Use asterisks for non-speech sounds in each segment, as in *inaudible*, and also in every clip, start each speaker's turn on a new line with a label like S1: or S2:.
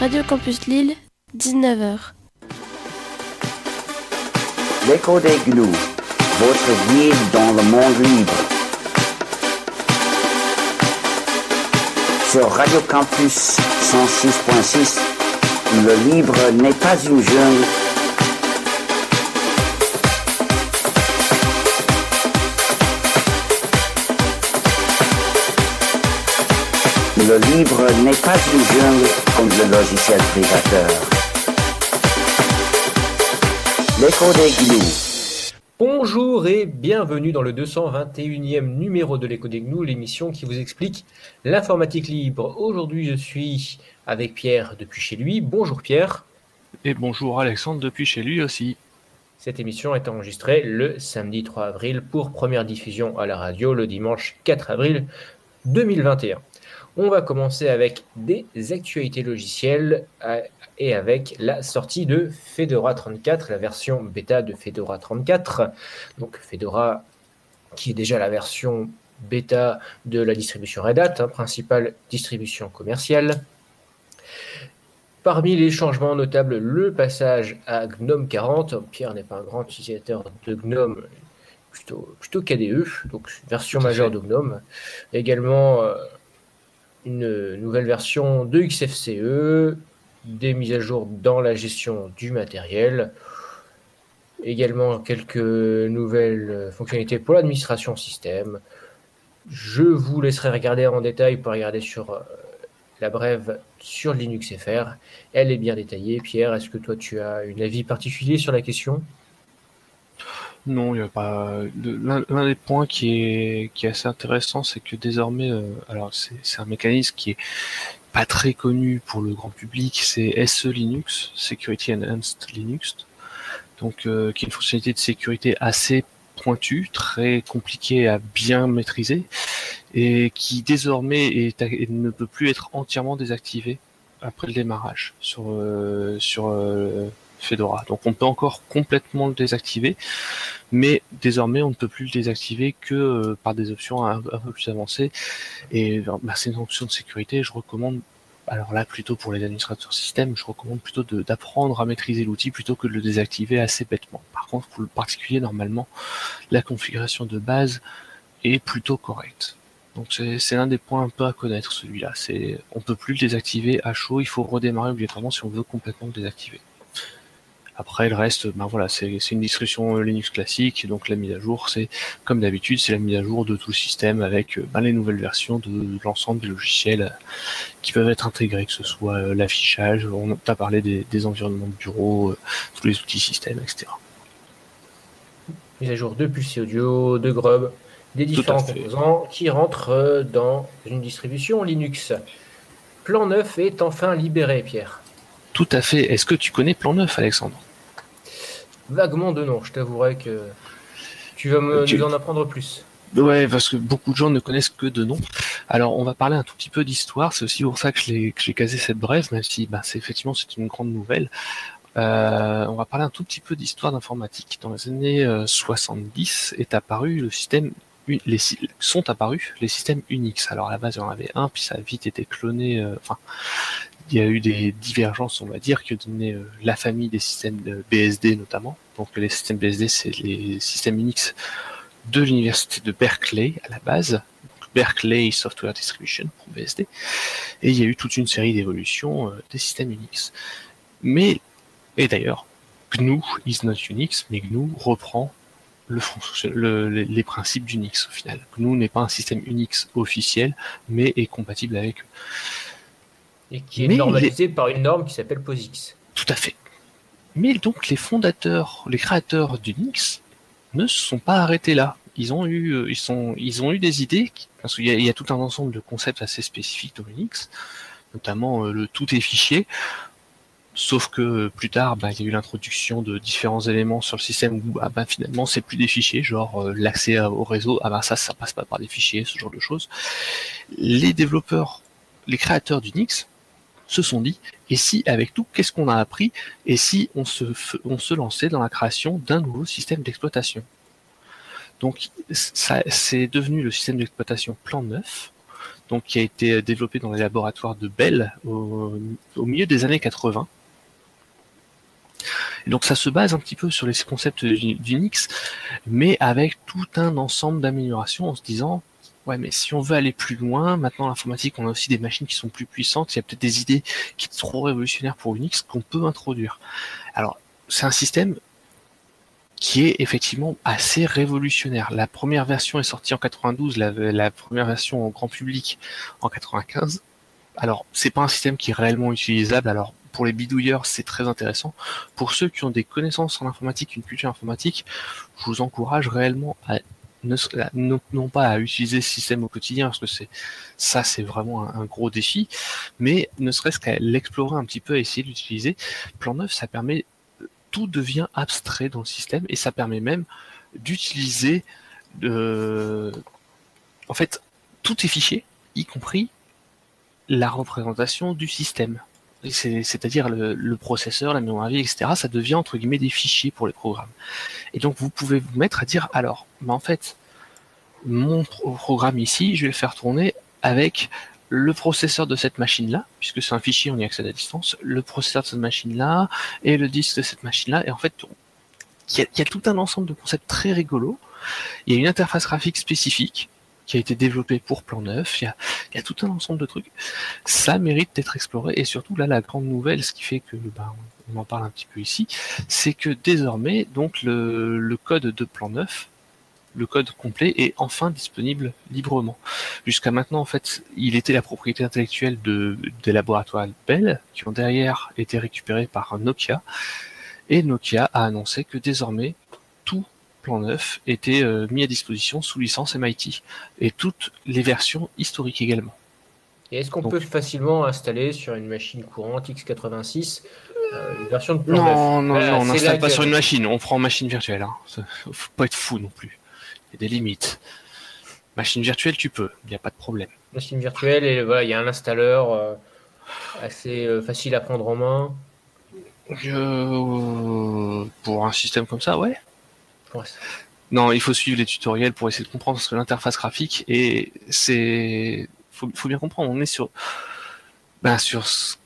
S1: Radio Campus Lille, 19h.
S2: L'écho des gnous, votre guide dans le monde libre. Sur Radio Campus 106.6, le libre n'est pas une jungle. Le libre n'est pas une jungle comme le logiciel privateur. L'écho des gnous.
S3: Bonjour et bienvenue dans le 221e numéro de l'écho des gnous, l'émission qui vous explique l'informatique libre. Aujourd'hui, je suis avec Pierre depuis chez lui. Bonjour Pierre.
S4: Et bonjour Alexandre depuis chez lui aussi.
S3: Cette émission est enregistrée le samedi 3 avril pour première diffusion à la radio le dimanche 4 avril 2021. On va commencer avec des actualités logicielles euh, et avec la sortie de Fedora 34, la version bêta de Fedora 34. Donc Fedora qui est déjà la version bêta de la distribution Red Hat, hein, principale distribution commerciale. Parmi les changements notables, le passage à GNOME 40. Pierre n'est pas un grand utilisateur de GNOME, plutôt, plutôt KDE, donc version majeure de GNOME. Également euh, une nouvelle version de XFCE, des mises à jour dans la gestion du matériel, également quelques nouvelles fonctionnalités pour l'administration système. Je vous laisserai regarder en détail pour regarder sur euh, la brève sur Linux FR. Elle est bien détaillée. Pierre, est-ce que toi tu as un avis particulier sur la question?
S4: Non, il n'y a pas. L'un des points qui est, assez intéressant, c'est que désormais, euh, alors c'est un mécanisme qui est pas très connu pour le grand public, c'est SE Linux, Security Enhanced Linux, donc euh, qui est une fonctionnalité de sécurité assez pointue, très compliquée à bien maîtriser, et qui désormais est, ne peut plus être entièrement désactivée après le démarrage sur sur euh, Fedora. Donc on peut encore complètement le désactiver, mais désormais on ne peut plus le désactiver que euh, par des options un, peu plus avancées. Et bah, c'est une option de sécurité. Je recommande, alors là plutôt pour les administrateurs système, je recommande plutôt d'apprendre à maîtriser l'outil plutôt que de le désactiver assez bêtement. Par contre, pour le particulier, normalement, la configuration de base est plutôt correcte. Donc c'est l'un des points un peu à connaître celui-là. C'est on peut plus le désactiver à chaud, il faut redémarrer obligatoirement si on veut complètement le désactiver. Après, le reste, ben voilà, c'est une distribution Linux classique, donc la mise à jour, c'est comme d'habitude, c'est la mise à jour de tout le système avec ben, les nouvelles versions de, l'ensemble des logiciels euh, qui peuvent être intégrés, que ce soit euh, l'affichage, on a parlé des, environnements de bureau, tous les outils système, etc.
S3: Mise à jour de Pulse Audio, de Grub, des différents composants qui rentrent dans une distribution Linux. Plan 9 est enfin libéré, Pierre.
S4: Tout à fait. Est-ce que tu connais Plan 9, Alexandre?
S3: Vaguement de nom, je t'avouerai que tu vas me, nous en apprendre plus.
S4: Ouais, parce que beaucoup de gens ne connaissent que de nom. Alors, on va parler un tout petit peu d'histoire. C'est aussi pour ça que j'ai casé cette brève, même si bah, c'est effectivement c'est une grande nouvelle. Euh, on va parler un tout petit peu d'histoire d'informatique. Dans les années 70 euh, est apparu le système les, sont apparus les systèmes Unix. Alors à la base, il y en avait un, puis ça a vite été cloné. Euh, enfin, il y a eu des divergences, on va dire, ont donné euh, la famille des systèmes BSD notamment. Donc les systèmes BSD, c'est les systèmes Unix de l'université de Berkeley à la base. Berkeley Software Distribution pour BSD. Et il y a eu toute une série d'évolutions euh, des systèmes Unix. Mais, et d'ailleurs, GNU is not Unix, mais GNU reprend le, les principes d'Unix au final. GNU n'est pas un système Unix officiel, mais est compatible avec.
S3: Et qui est normalisé par une norme qui s'appelle POSIX.
S4: Tout à fait. Mais donc les fondateurs, les créateurs d'Unix ne se sont pas arrêtés là. Ils ont eu, euh, ils sont, ils ont eu des idées parce qu'il y, a tout un ensemble de concepts assez spécifiques dans Unix, notamment euh, le tout est fichier. Sauf que plus tard, bah, il y a eu l'introduction de différents éléments sur le système où ah, bah, finalement c'est plus des fichiers, genre euh, l'accès au réseau, ah bah ça, ça passe pas par des fichiers, ce genre de choses. Les développeurs, les créateurs d'Unix se sont dit, et si avec tout, qu'est-ce qu'on a appris, et si on se, lançait dans la création d'un nouveau système d'exploitation Donc c'est devenu le système d'exploitation Plan 9, donc qui a été développé dans les laboratoires de Bell au, milieu des années 80. Et donc ça se base un petit peu sur les concepts d'Unix, mais avec tout un ensemble d'améliorations en se disant Ouais, mais si on veut aller plus loin, maintenant l'informatique, on a aussi des machines qui sont plus puissantes. Il y a peut-être des idées qui sont trop révolutionnaires pour Unix qu'on peut introduire. Alors, c'est un système qui est effectivement assez révolutionnaire. La première version est sortie en 92, la, la première version au grand public en 95. Alors, c'est pas un système qui est réellement utilisable. Alors, pour les bidouilleurs, c'est très intéressant. Pour ceux qui ont des connaissances en informatique, une culture informatique, je vous encourage réellement à non, pas à utiliser ce système au quotidien, parce que c'est ça, c'est vraiment un, gros défi, mais ne serait-ce qu'à l'explorer un petit peu, à essayer d'utiliser. Plan 9, ça permet, tout devient abstrait dans le système, et ça permet même d'utiliser, euh, en fait, tout est fichier, y compris la représentation du système c'est-à-dire le, processeur, la mémoire vive, etc., ça devient entre guillemets des fichiers pour les programmes. Et donc vous pouvez vous mettre à dire alors, mais en fait, mon programme ici, je vais le faire tourner avec le processeur de cette machine-là, puisque c'est un fichier, on y accède à distance, le processeur de cette machine-là, et le disque de cette machine-là, et en fait, il y, a, tout un ensemble de concepts très rigolos. Il y a une interface graphique spécifique, qui a été développé pour Plan 9. Il y a, tout un ensemble de trucs. Ça mérite d'être exploré. Et surtout, là, la grande nouvelle, ce qui fait que bah, on en parle un petit peu ici, c'est que désormais, donc le code de Plan 9, le code complet est enfin disponible librement. Jusqu'à maintenant, en fait, il était la propriété intellectuelle de, des laboratoires Bell, qui ont derrière été récupérés par Nokia. Et Nokia a annoncé que désormais, tout Plan 9 était euh, mis à disposition sous licence MIT et toutes les versions historiques également.
S3: Et est-ce qu'on peut facilement installer sur une machine courante x86 euh, une version de Plan 9
S4: Non, non, on n'installe pas sur une machine, on prend machine virtuelle. Hein. Faut pas être fou non plus. Il y a des limites. Machine virtuelle, tu peux, il n'y a pas de problème.
S3: Machine virtuelle, et voilà, il y a un installeur euh, assez facile à prendre en main.
S4: pour un système comme ça, ouais. Non, il faut suivre les tutoriels pour essayer de comprendre ce que l'interface graphique et c'est faut, faut bien comprendre. On est sur ben, sur ce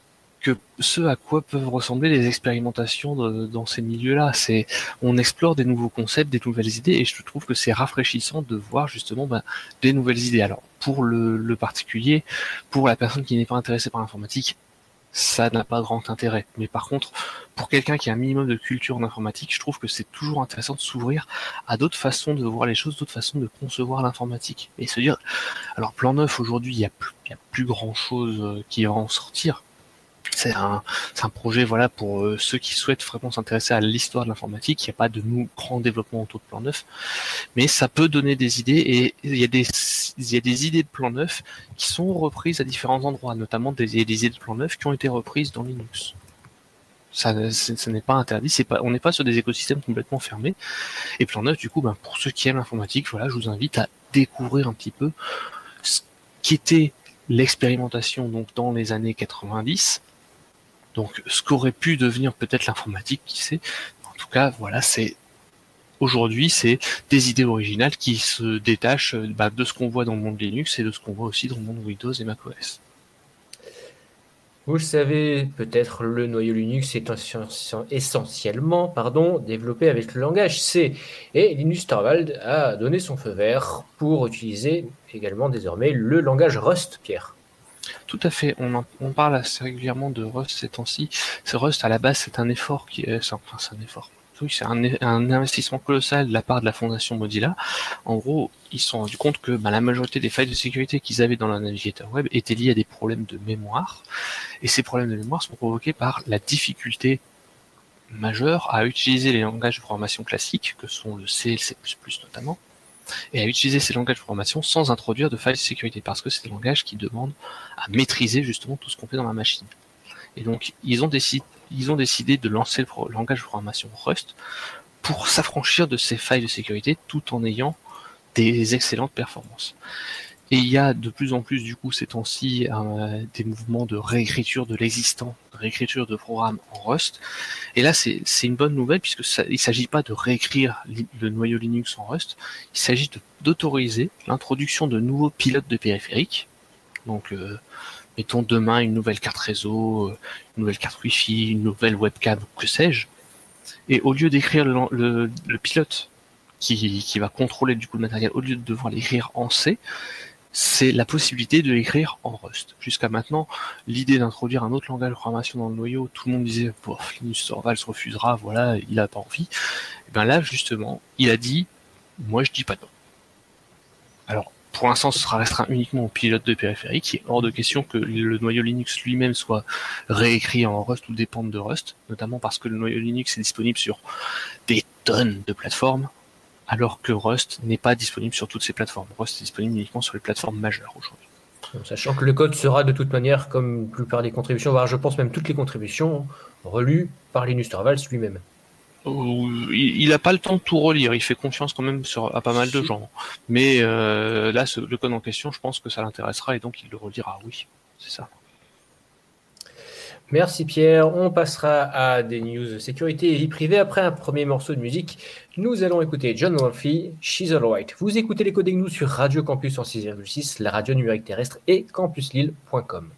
S4: que ce à quoi peuvent ressembler les expérimentations dans ces milieux-là. C'est on explore des nouveaux concepts, des nouvelles idées et je trouve que c'est rafraîchissant de voir justement ben, des nouvelles idées. Alors pour le, le particulier, pour la personne qui n'est pas intéressée par l'informatique, ça n'a pas grand intérêt. Mais par contre, pour quelqu'un qui a un minimum de culture en informatique, je trouve que c'est toujours intéressant de s'ouvrir à d'autres façons de voir les choses, d'autres façons de concevoir l'informatique. Et se dire, alors plan neuf aujourd'hui, il n'y a, a, plus grand chose euh, qui va en sortir c'est un, un, projet voilà pour euh, ceux qui souhaitent vraiment s'intéresser à l'histoire de l'informatique. Il n'y a pas de nous grand développement autour de plan neuf, mais ça peut donner des idées et il y a des y a des idées de plan neuf qui sont reprises à différents endroits, notamment des, des idées de plan neuf qui ont été reprises dans Linux. Ça, n'est pas interdit, pas, on n'est pas sur des écosystèmes complètement fermés. Et plan neuf, du coup, ben, pour ceux qui aiment l'informatique, voilà, je vous invite à découvrir un petit peu ce qui était l'expérimentation donc dans les années 90 donc, ce qu'aurait pu devenir peut-être l'informatique, qui sait. En tout cas, voilà, c'est aujourd'hui, c'est des idées originales qui se détachent bah, de ce qu'on voit dans le monde Linux et de ce qu'on voit aussi dans le monde Windows et macOS.
S3: Vous le savez, peut-être le noyau Linux est essentiellement pardon, développé avec le langage C. Et Linus Torvald a donné son feu vert pour utiliser également désormais le langage Rust, Pierre.
S4: Tout à fait. On, parle assez régulièrement de Rust ces temps-ci. Ce Rust, à la base, c'est un effort qui est, enfin, c'est un effort. Oui, c'est un, investissement colossal de la part de la fondation Mozilla. En gros, ils se sont rendus compte que bah, la majorité des failles de sécurité qu'ils avaient dans leur navigateur web étaient liées à des problèmes de mémoire. Et ces problèmes de mémoire sont provoqués par la difficulté majeure à utiliser les langages de programmation classiques, que sont le C et le C++ notamment, et à utiliser ces langages de programmation sans introduire de failles de sécurité, parce que c'est des langages qui demandent à maîtriser justement tout ce qu'on fait dans la machine. Et donc, ils ont, décidé, de lancer le langage de programmation Rust pour s'affranchir de ces failles de sécurité tout en ayant des excellentes performances. Et il y a de plus en plus, du coup, ces temps-ci, euh, des mouvements de réécriture de l'existant, de réécriture de programmes en Rust. Et là, c'est une bonne nouvelle puisque il s'agit pas de réécrire le noyau Linux en Rust, il s'agit d'autoriser l'introduction de nouveaux pilotes de périphériques Donc, euh, mettons demain une nouvelle carte réseau, euh, une nouvelle carte Wi-Fi, une nouvelle webcam, que sais-je. Et au lieu d'écrire le, pilote qui, qui, va contrôler du coup le matériel, au lieu de devoir l'écrire en C, c'est la possibilité de l'écrire en Rust. Jusqu'à maintenant, l'idée d'introduire un autre langage de programmation dans le noyau, tout le monde disait, Linus Torvalds refusera, voilà, il a pas envie. Et bien là, justement, il a dit, moi je dis pas non. Alors, pour l'instant, ce sera restreint uniquement au pilote de périphérique. Il est hors de question que le noyau Linux lui-même soit réécrit en Rust ou dépende de Rust, notamment parce que le noyau Linux est disponible sur des tonnes de plateformes, alors que Rust n'est pas disponible sur toutes ces plateformes. Rust est disponible uniquement sur les plateformes majeures aujourd'hui.
S5: Sachant que le code sera de toute manière, comme la plupart des contributions, voire je pense même toutes les contributions, relues par Linus Torvalds lui-même.
S4: Il n'a pas le temps de tout relire, il fait confiance quand même sur, à pas mal de gens. Mais euh, là, le code en question, je pense que ça l'intéressera et donc il le relira, oui, c'est ça.
S5: Merci Pierre. On passera à des news sécurité et vie privée. Après un premier morceau de musique, nous allons écouter John Wolfe, She's White. Vous écoutez les Coding News sur Radio Campus en 6,6, la radio numérique terrestre et campuslille.com.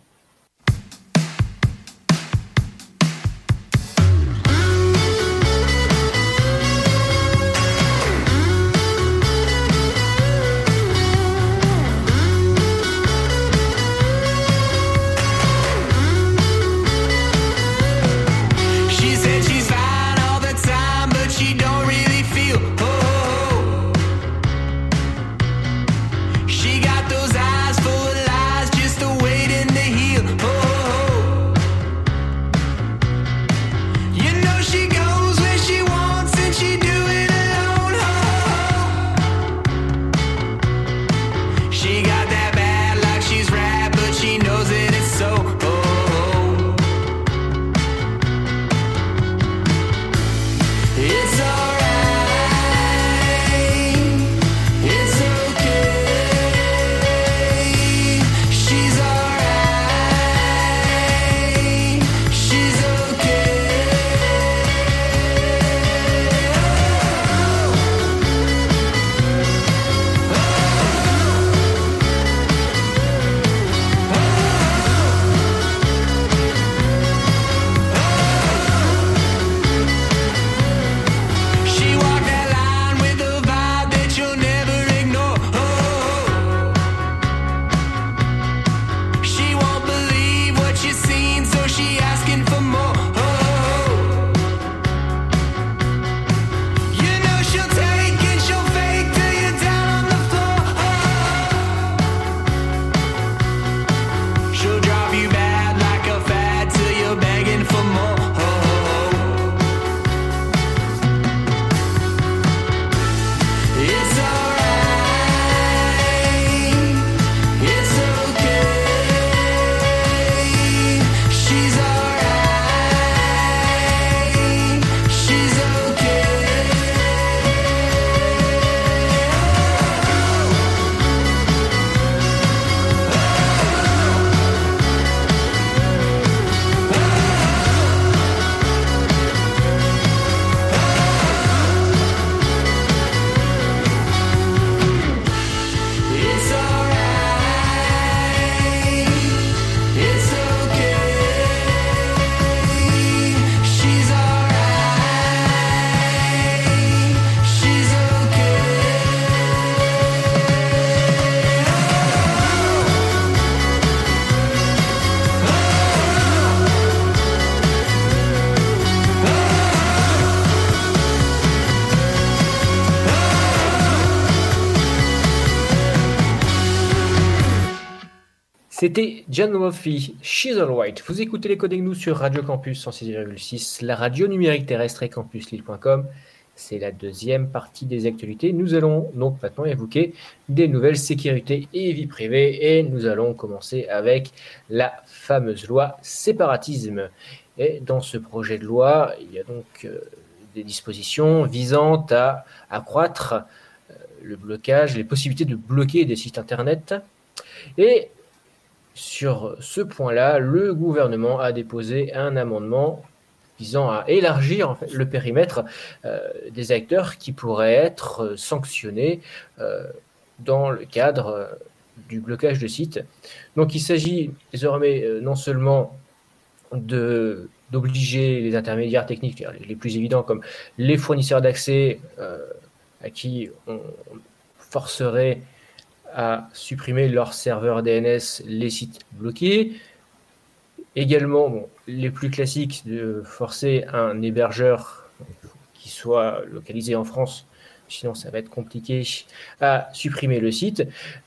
S5: C'était John Wolfe, She's White. Vous écoutez les Coding Nous sur Radio Campus 106,6, la radio numérique terrestre et campuslille.com. C'est la deuxième partie des actualités. Nous allons donc maintenant évoquer des nouvelles sécurités et vie privée et nous allons commencer avec la fameuse loi séparatisme. Et dans ce projet de loi, il y a donc euh, des dispositions visant à accroître euh, le blocage, les possibilités de bloquer des sites internet. Et sur ce point-là, le gouvernement a déposé un amendement visant à élargir le périmètre euh, des acteurs qui pourraient être sanctionnés euh, dans le cadre
S3: du blocage de sites. Donc il s'agit désormais non seulement d'obliger les intermédiaires techniques les plus évidents comme les fournisseurs d'accès à qui on forcerait à supprimer leur serveur DNS les sites bloqués. Également, les plus classiques, de forcer un hébergeur qui soit localisé en France, sinon ça va être compliqué, à supprimer le site.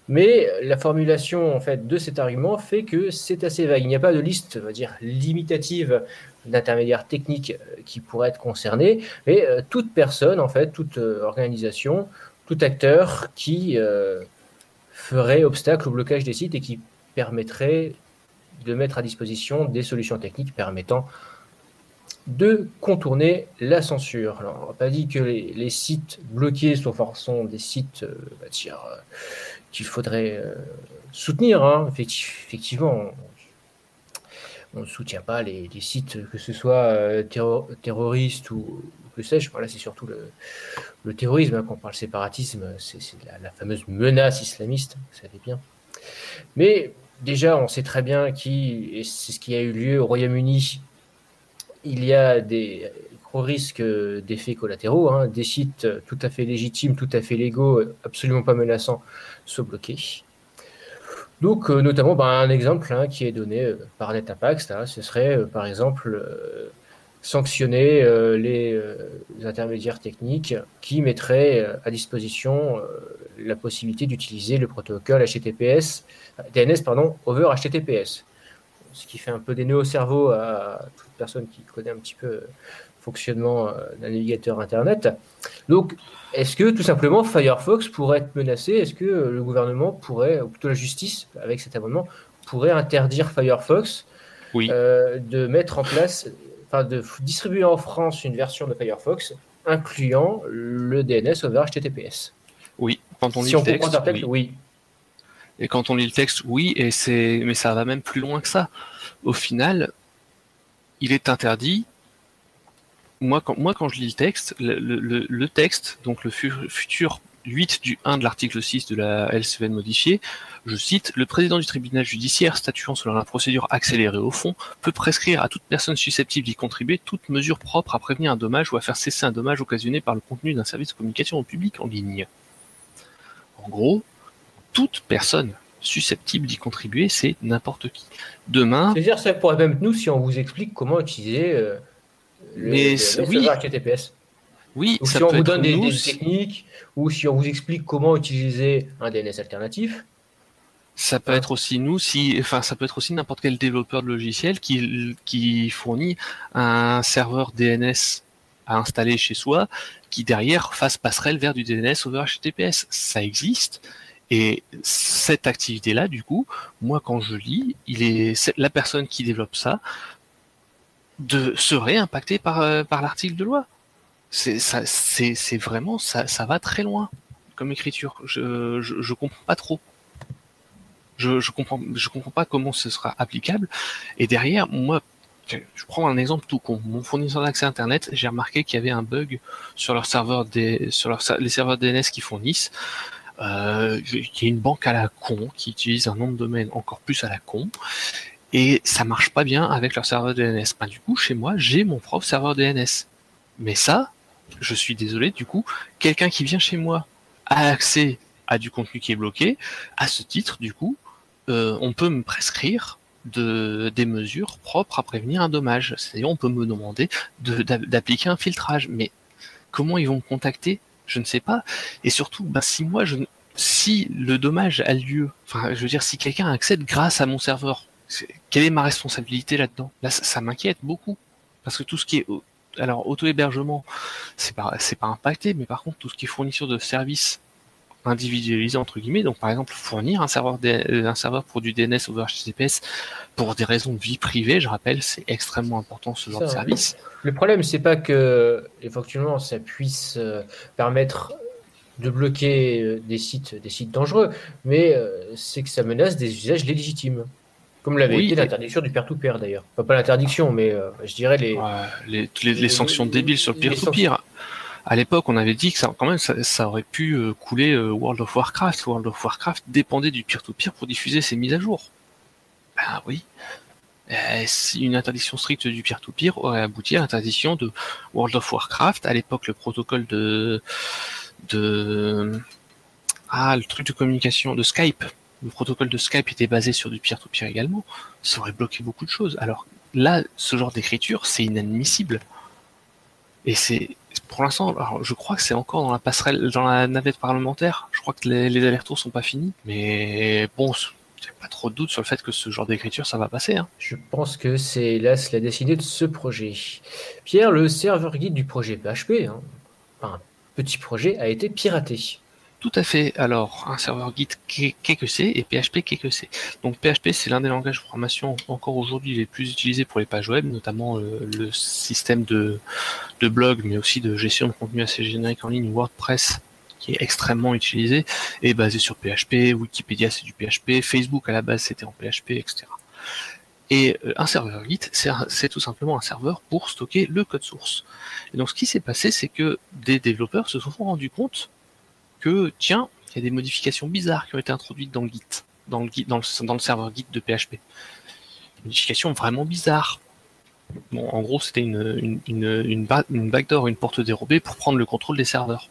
S3: Mais la formulation en fait de cet argument fait que c'est assez vague. Il n'y a pas de liste, on va dire, limitative d'intermédiaires techniques euh, qui pourraient être concernés, mais euh, toute personne, en fait, toute euh, organisation, tout acteur qui ferait obstacle au blocage des sites et qui permettrait de mettre à disposition des solutions techniques permettant de contourner la censure. Alors, on n'a pas dit que les, sites bloqués sont, sont des sites euh, euh, qu'il faudrait euh, soutenir. Hein. Effectivement, on ne soutient pas les, sites, que ce soit terroristes ou, que sais-je. Là, c'est surtout le, terrorisme. Hein, quand on parle séparatisme, c'est la, fameuse menace islamiste, vous savez bien. Mais déjà, on sait très bien qui, et c'est ce qui a eu lieu au Royaume-Uni, il y a des gros risques d'effets collatéraux, hein, des sites tout à fait légitimes, tout à fait légaux, absolument pas menaçants, se bloquer. Donc, euh, notamment, bah, un exemple hein, qui est donné euh, par NetApax, ce serait euh, par exemple sanctionner les, intermédiaires techniques qui mettraient à disposition la possibilité d'utiliser le protocole HTTPS, DNS pardon, over HTTPS. Ce qui fait un peu des nœuds au cerveau à toute personne qui connaît un petit peu le fonctionnement d'un navigateur Internet. Donc, est-ce que tout simplement Firefox pourrait être menacé? Est-ce que le gouvernement pourrait, ou plutôt la justice, avec cet amendement, pourrait interdire Firefox euh, de mettre en place, enfin de distribuer en France une version de Firefox incluant le DNS over HTTPS
S4: Oui, quand on lit le texte, oui. Et quand on lit le texte, oui, et c'est, mais ça va même plus loin que ça. Au final, il est interdit moi quand, moi, quand je lis le texte, le, texte, donc le futur 8 du 1 de l'article 6 de la LCVN modifiée, je cite, le président du tribunal judiciaire statuant selon la procédure accélérée au fond peut prescrire à toute personne susceptible d'y contribuer toute mesure propre à prévenir un dommage ou à faire cesser un dommage occasionné par le contenu d'un service de communication au public en ligne. En gros, toute personne susceptible d'y contribuer, c'est n'importe qui. Demain.
S3: C'est-à-dire, ça pourrait même nous si on vous explique comment utiliser euh,
S4: mais oui.
S3: HTTPS.
S4: Oui,
S3: si on vous donne des, techniques ou si on vous explique comment utiliser un DNS alternatif.
S4: Ça peut être aussi nous, si, enfin, ça peut être aussi n'importe quel développeur de logiciel qui, qui fournit un serveur DNS à installer chez soi, qui derrière fasse passerelle vers du DNS over HTTPS. Ça existe. Et cette activité-là, du coup, moi, quand je lis, il est la personne qui développe ça de serait impacté par, euh, par l'article de loi. C'est vraiment ça, ça va très loin comme écriture. Je, je, je comprends pas trop. Je, je comprends je comprends pas comment ce sera applicable. Et derrière, moi, je prends un exemple tout con. Mon fournisseur d'accès internet, j'ai remarqué qu'il y avait un bug sur leur serveur des sur leur, les serveurs DNS qu'ils fournissent. Euh, y a une banque à la con qui utilise un nom de domaine encore plus à la con et ça marche pas bien avec leur serveur DNS. Ben, du coup, chez moi, j'ai mon propre serveur DNS. Mais ça, je suis désolé, du coup, quelqu'un qui vient chez moi a accès à du contenu qui est bloqué. À ce titre, du coup, euh, on peut me prescrire de, des mesures propres à prévenir un dommage. C'est-à-dire, on peut me demander d'appliquer un filtrage. Mais comment ils vont me contacter? Je ne sais pas. Et surtout, ben, si moi, si le dommage a lieu, je veux dire, si quelqu'un accède grâce à mon serveur quelle est ma responsabilité là-dedans? Là, ça, m'inquiète beaucoup parce que tout ce qui est alors auto-hébergement, c'est pas c'est pas impacté, mais par contre tout ce qui est fourniture de services individualisés entre guillemets, donc par exemple fournir un serveur euh, un serveur pour du DNS over HTTPS pour des raisons de vie privée, je rappelle, c'est extrêmement important ce genre de service.
S3: Le problème c'est pas que effectivement ça puisse euh, permettre de bloquer euh, des sites des sites dangereux, mais c'est que ça menace des usages légitimes. Comme l'avait été l'interdiction du peer-to-peer d'ailleurs. pas l'interdiction, mais euh, je dirais les...
S4: les, les, sanctions débiles sur le peer-to-peer. À l'époque, on avait dit que ça, quand même, ça, aurait pu euh, couler euh, World of Warcraft. World of Warcraft dépendait du peer-to-peer pour diffuser ses mises à jour. Ben oui. une interdiction stricte du peer-to-peer aurait abouti à l'interdiction de World of Warcraft. À l'époque, le protocole de, de, ah, le truc de communication de Skype. Le protocole de Skype était basé sur du peer-to-peer également. Ça aurait bloqué beaucoup de choses. Alors là, ce genre d'écriture, c'est inadmissible. Et c'est pour l'instant, je crois que c'est encore dans la passerelle, dans la navette parlementaire. Je crois que les, allers-retours sont pas finis. Mais bon, j'ai pas trop de doute sur le fait que ce genre d'écriture, ça va passer. Hein.
S3: Je pense que c'est hélas la destinée de ce projet. Pierre, le serveur guide du projet PHP, hein, un petit projet, a été piraté.
S4: Tout à fait. Alors, un serveur Git, qu'est que c'est et PHP, qu'est que c'est Donc, PHP, c'est l'un des langages de programmation encore aujourd'hui les plus utilisés pour les pages web, notamment euh, le système de, de blog, mais aussi de gestion de contenu assez générique en ligne, WordPress, qui est extrêmement utilisé, est basé sur PHP, Wikipédia, c'est du PHP, Facebook, à la base, c'était en PHP, etc. Et euh, un serveur Git, c'est tout simplement un serveur pour stocker le code source. Et donc, ce qui s'est passé, c'est que des développeurs se sont rendus compte que, tiens, il y a des modifications bizarres qui ont été introduites dans le Git, dans le, serveur Git de PHP. Des modifications vraiment bizarres. Bon, en gros, c'était une, backdoor, une porte dérobée pour prendre le contrôle des serveurs.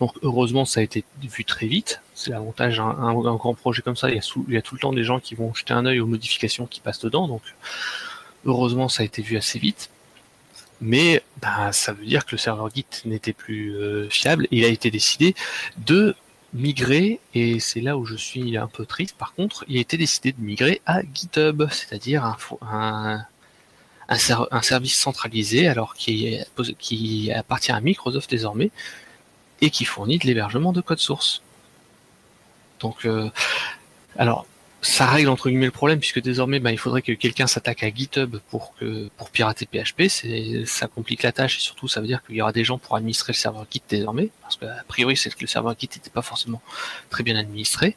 S4: Donc, heureusement, ça a été vu très vite. C'est l'avantage d'un un, grand projet comme ça. Il y, a il y a tout le temps des gens qui vont jeter un œil aux modifications qui passent dedans. Donc, heureusement, ça a été vu assez vite mais bah, ça veut dire que le serveur Git n'était plus euh, fiable. Il a été décidé de migrer, et c'est là où je suis un peu triste par contre, il a été décidé de migrer à GitHub, c'est-à-dire un, service centralisé, alors qui, qui appartient à Microsoft désormais, et qui fournit de l'hébergement de code source. Donc, euh, alors, ça règle entre guillemets le problème puisque désormais bah, il faudrait que quelqu'un s'attaque à GitHub pour que pour pirater PHP, c'est ça complique la tâche et surtout ça veut dire qu'il y aura des gens pour administrer le serveur Git désormais parce que a priori c'est que le serveur Git n'était pas forcément très bien administré,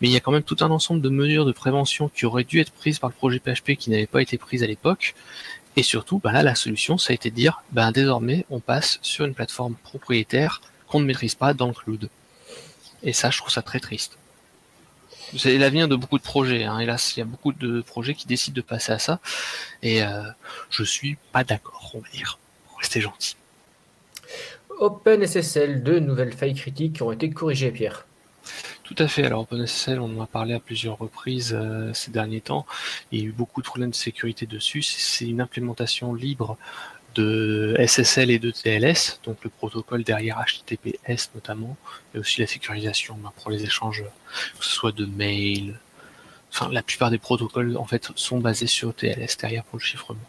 S4: mais il y a quand même tout un ensemble de mesures de prévention qui auraient dû être prises par le projet PHP qui n'avaient pas été prises à l'époque et surtout bah là la solution ça a été de dire ben désormais on passe sur une plateforme propriétaire qu'on ne maîtrise pas dans le cloud. Et ça je trouve ça très triste. C'est l'avenir de beaucoup de projets. Hein. Hélas, il y a beaucoup de projets qui décident de passer à ça. Et euh, je suis pas d'accord, on va dire. Restez gentil.
S3: OpenSSL, deux nouvelles failles critiques qui ont été corrigées, Pierre.
S4: Tout à fait. Alors OpenSSL, on en a parlé à plusieurs reprises euh, ces derniers temps. Il y a eu beaucoup de problèmes de sécurité dessus. C'est une implémentation libre de SSL et de TLS, donc le protocole derrière HTTPS notamment, et aussi la sécurisation ben, pour les échanges, que ce soit de mail. Enfin, la plupart des protocoles en fait sont basés sur TLS derrière pour le chiffrement.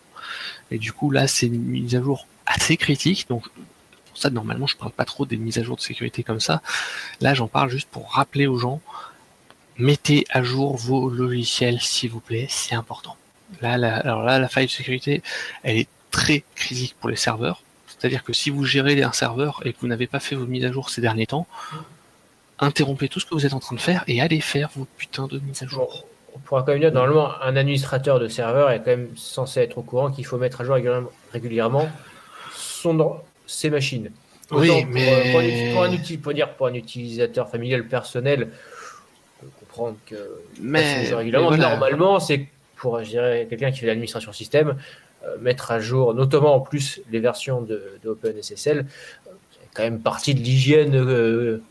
S4: Et du coup là, c'est une mise à jour assez critique, donc pour ça normalement je parle pas trop des mises à jour de sécurité comme ça. Là, j'en parle juste pour rappeler aux gens, mettez à jour vos logiciels s'il vous plaît, c'est important. Là, alors là, la faille de sécurité, elle est très critique pour les serveurs. C'est-à-dire que si vous gérez un serveur et que vous n'avez pas fait vos mises à jour ces derniers temps, interrompez tout ce que vous êtes en train de faire et allez faire vos putains de mises à jour.
S3: on pourra quand même dire, normalement, un administrateur de serveur est quand même censé être au courant qu'il faut mettre à jour régulièrement son, ses machines.
S4: oui, mais...
S3: Pour, un, pour, dire pour un utilisateur familial personnel, on peut comprendre que
S4: mais,
S3: régulièrement, normalement, c'est pour quelqu'un qui fait l'administration système, mettre à jour, notamment en plus les versions de, OpenSSL, c'est quand même partie de l'hygiène euh,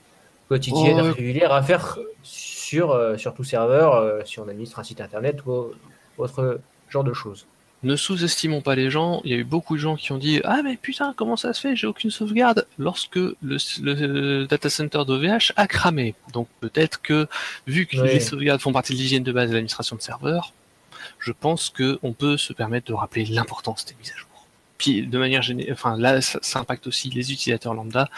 S3: quotidienne régulière à faire sur, euh, sur tout serveur, si on administre un site internet ou autre genre de choses.
S4: Ne sous-estimons pas les gens. Il y a eu beaucoup de gens qui ont dit Ah, mais putain, comment ça se fait? J'ai aucune sauvegarde lorsque le, le data center d'OVH a cramé. Donc peut-être que, vu que les sauvegardes font partie de l'hygiène de base de l'administration de serveur, je pense qu'on peut se permettre de rappeler l'importance des mises à jour. Puis de manière générale, enfin là, ça, impacte aussi les utilisateurs lambda.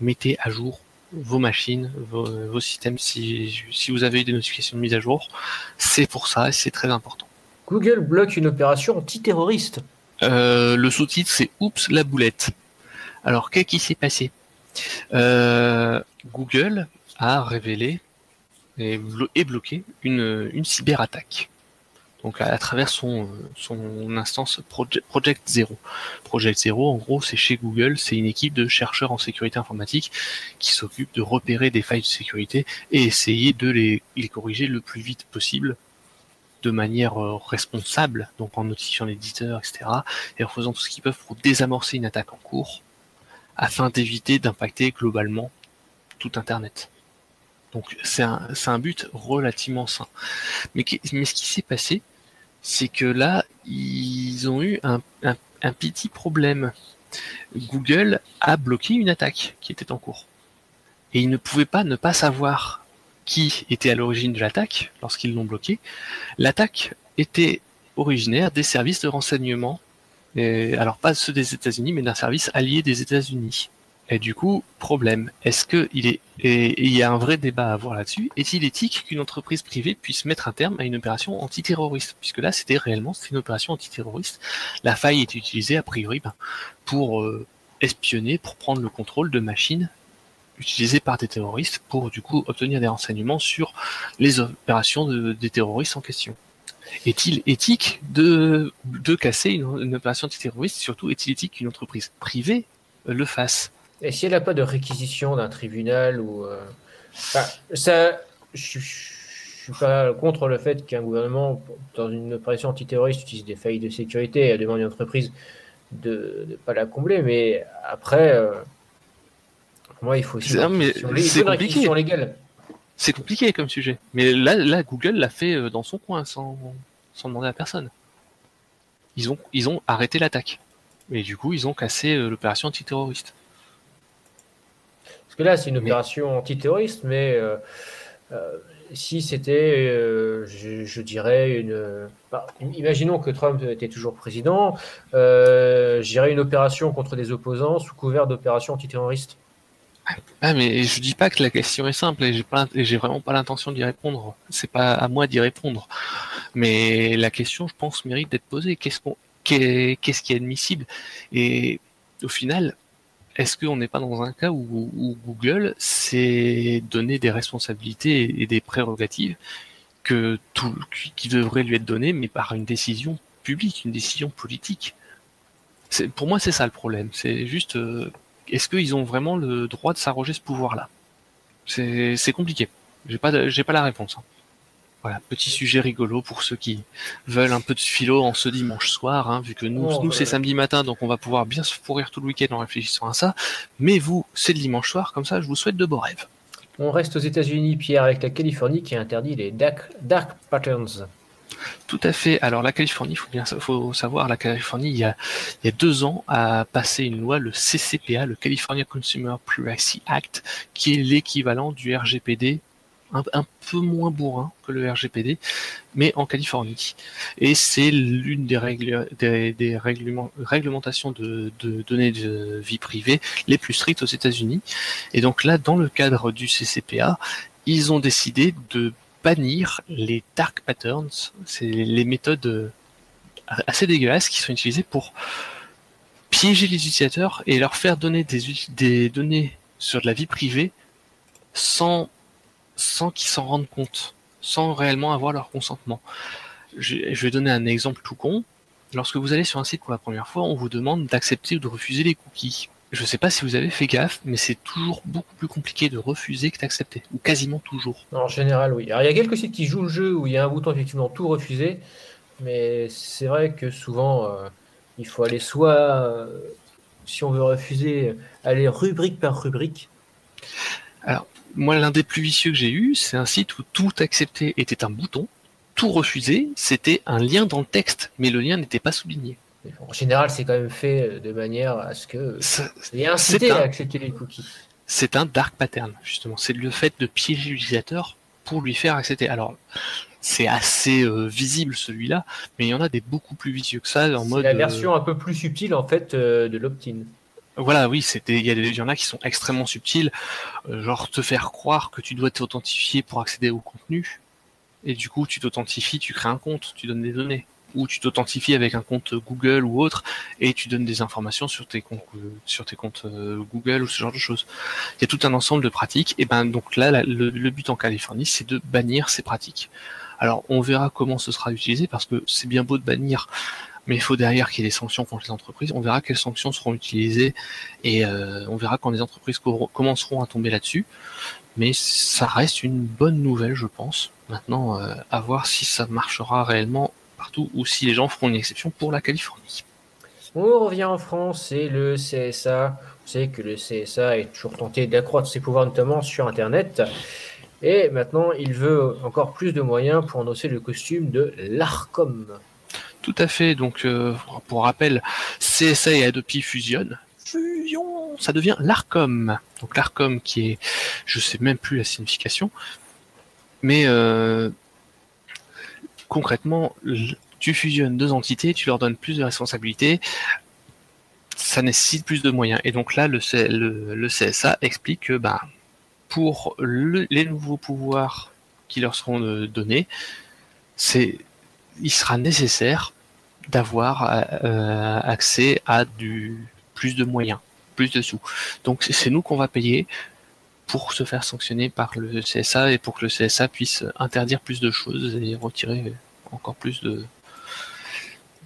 S4: Mettez à jour vos machines, vos, systèmes si, si, vous avez eu des notifications de mise à jour. C'est pour ça et c'est très important.
S3: Google bloque une opération antiterroriste.
S4: Euh, le sous-titre c'est Oups la boulette. Alors qu'est-ce qui s'est passé? Euh, Google a révélé et, bloqué une, une cyberattaque donc à, travers son, son instance Project, Zero. Project Zero, en gros, c'est chez Google, c'est une équipe de chercheurs en sécurité informatique qui s'occupe de repérer des failles de sécurité et essayer de les, corriger le plus vite possible de manière euh, responsable, donc en notifiant l'éditeur, etc., et en faisant tout ce qu'ils peuvent pour désamorcer une attaque en cours, afin d'éviter d'impacter globalement tout Internet. Donc c'est un, un, but relativement sain. Mais, mais ce qui s'est passé, c'est que là, ils ont eu un, petit problème. Google a bloqué une attaque qui était en cours. Et ils ne pouvaient pas ne pas savoir qui était à l'origine de l'attaque lorsqu'ils l'ont bloqué. L'attaque était originaire des services de renseignement, alors pas ceux des États-Unis, mais d'un service allié des États-Unis. Et du coup, problème. Est-ce que il est et il y a un vrai débat à avoir là-dessus. Est-il éthique qu'une entreprise privée puisse mettre un terme à une opération antiterroriste? Puisque là, c'était réellement une opération antiterroriste. La faille était utilisée a priori ben, pour euh, espionner, pour prendre le contrôle de machines utilisées par des terroristes pour du coup obtenir des renseignements sur les opérations de, des terroristes en question. Est-il éthique de, de casser une, une opération antiterroriste? Surtout, est-il éthique qu'une entreprise privée le fasse?
S3: Et si elle n'a pas de réquisition d'un tribunal ou. Euh, ça, je ne suis pas contre le fait qu'un gouvernement, dans une opération antiterroriste, utilise des failles de sécurité et demande à une entreprise de ne pas la combler, mais après, euh, pour moi, il faut aussi
S4: c'est compliqué. légale. C'est compliqué comme sujet. Mais là, là Google l'a fait euh, dans son coin, sans, sans demander à personne. Ils ont, ils ont arrêté l'attaque. Et du coup, ils ont cassé l'opération antiterroriste
S3: que là, c'est une opération antiterroriste, mais euh, euh, si c'était, euh, je, dirais, une. Bah, imaginons que Trump était toujours président, j'irais une opération contre des opposants sous couvert d'opération antiterroriste.
S4: Ah, mais je dis pas que la question est simple et j'ai pas, j'ai vraiment pas l'intention d'y répondre. C'est pas à moi d'y répondre. Mais la question, je pense, mérite d'être posée. Qu'est-ce qu'on, qu'est-ce qui est admissible? Et au final, est-ce qu'on n'est pas dans un cas où, Google s'est donné des responsabilités et des prérogatives que tout, qui devraient lui être données, mais par une décision publique, une décision politique? Pour moi, c'est ça le problème. C'est juste, euh, est-ce qu'ils ont vraiment le droit de s'arroger ce pouvoir-là? C'est compliqué. J'ai pas, j'ai pas la réponse. Voilà, petit sujet rigolo pour ceux qui veulent un peu de philo en ce dimanche soir, hein, vu que nous, oh, nous c'est samedi matin, donc on va pouvoir bien se pourrir tout le week-end en réfléchissant à ça. Mais vous, c'est le dimanche soir, comme ça, je vous souhaite de beaux rêves.
S3: On reste aux États-Unis, Pierre, avec la Californie qui interdit les dark, patterns.
S4: Tout à fait. Alors la Californie, il faut bien faut savoir, la Californie, il y, a, il y a deux ans, a passé une loi, le CCPA, le California Consumer Privacy Act, qui est l'équivalent du RGPD un, peu moins bourrin que le RGPD, mais en Californie. Et c'est l'une des, règles, des, réglementations de, données de vie privée les plus strictes aux États-Unis. Et donc là, dans le cadre du CCPA, ils ont décidé de bannir les dark patterns, c'est les méthodes assez dégueulasses qui sont utilisées pour piéger les utilisateurs et leur faire donner des, des données sur de la vie privée sans sans qu'ils s'en rendent compte, sans réellement avoir leur consentement. Je, vais donner un exemple tout con. Lorsque vous allez sur un site pour la première fois, on vous demande d'accepter ou de refuser les cookies. Je ne sais pas si vous avez fait gaffe, mais c'est toujours beaucoup plus compliqué de refuser que d'accepter, ou quasiment toujours.
S3: En général, oui. Alors il y a quelques sites qui jouent le jeu où il y a un bouton effectivement tout refuser, mais c'est vrai que souvent euh, il faut aller soit, euh, si on veut refuser, aller rubrique par rubrique.
S4: Alors, moi, l'un des plus vicieux que j'ai eu, c'est un site où tout accepter était un bouton, tout refuser, c'était un lien dans le texte, mais le lien n'était pas souligné.
S3: En général, c'est quand même fait de manière à ce que y incité à accepter les cookies.
S4: C'est un dark pattern, justement. C'est le fait de piéger l'utilisateur pour lui faire accepter. Alors, c'est assez euh, visible celui-là, mais il y en a des beaucoup plus vicieux que ça en mode.
S3: La version euh, un peu plus subtile en fait euh, de l'opt-in.
S4: Voilà, oui, c'était, il y, en a qui sont extrêmement subtils, euh, genre te faire croire que tu dois t'authentifier pour accéder au contenu, et du coup tu t'authentifies, tu crées un compte, tu donnes des données, ou tu t'authentifies avec un compte Google ou autre, et tu donnes des informations sur tes comptes, euh, sur tes comptes euh, Google ou ce genre de choses. Il y a tout un ensemble de pratiques, et ben donc là, le, but en Californie, c'est de bannir ces pratiques. Alors on verra comment ce sera utilisé parce que c'est bien beau de bannir, mais il faut derrière qu'il y ait des sanctions contre les entreprises. On verra quelles sanctions seront utilisées et euh, on verra quand les entreprises commenceront à tomber là-dessus. Mais ça reste une bonne nouvelle, je pense. Maintenant, euh, à voir si ça marchera réellement partout ou si les gens feront une exception pour la Californie.
S5: On revient en France et le CSA. Vous savez que le CSA est toujours tenté d'accroître ses pouvoirs, notamment sur Internet. Et maintenant, il veut encore plus de moyens pour endosser le costume de l'ARCOM.
S4: Tout à fait. Donc, euh, pour rappel, CSA et Adopi fusionnent. Fusion, ça devient l'ARCOM. Donc l'ARCOM qui est, je sais même plus la signification, mais euh, concrètement, tu fusionnes deux entités, tu leur donnes plus de responsabilités, ça nécessite plus de moyens. Et donc là, le, le, CSA explique que bah, pour les nouveaux pouvoirs qui leur seront euh, donnés, c'est, il sera nécessaire d'avoir euh, accès à du plus de moyens, plus de sous. Donc c'est nous qu'on va payer pour se faire sanctionner par le CSA et pour que le CSA puisse interdire plus de choses et retirer encore plus de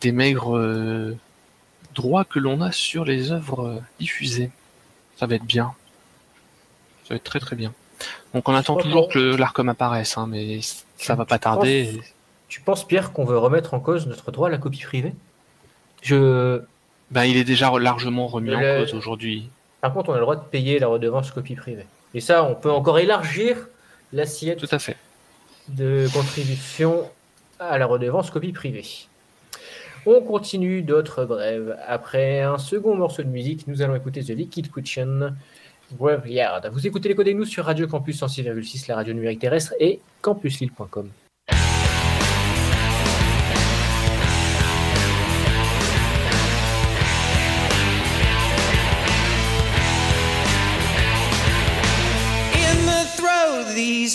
S4: des maigres euh, droits que l'on a sur les œuvres diffusées. Ça va être bien. Ça va être très très bien. Donc on attend toujours que l'ARCOM apparaisse, hein, mais ça va pas tarder.
S5: Tu penses, Pierre, qu'on veut remettre en cause notre droit à la copie privée? Je.
S4: Ben, il est déjà largement remis en cause aujourd'hui.
S5: Par contre, on a le droit de payer la redevance copie privée. Et ça, on peut encore élargir l'assiette
S4: Tout à fait.
S5: de contribution à la redevance copie privée. On continue d'autres brèves. Après un second morceau de musique, nous allons écouter The Liquid Kitchen Graveyard. Vous écoutez les codes nous sur Radio Campus 106,6, la radio numérique terrestre et campuslille.com.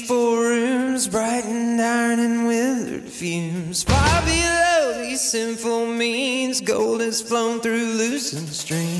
S5: four rooms, bright and iron and withered fumes. Far below these sinful means, gold has flown through loosened streams.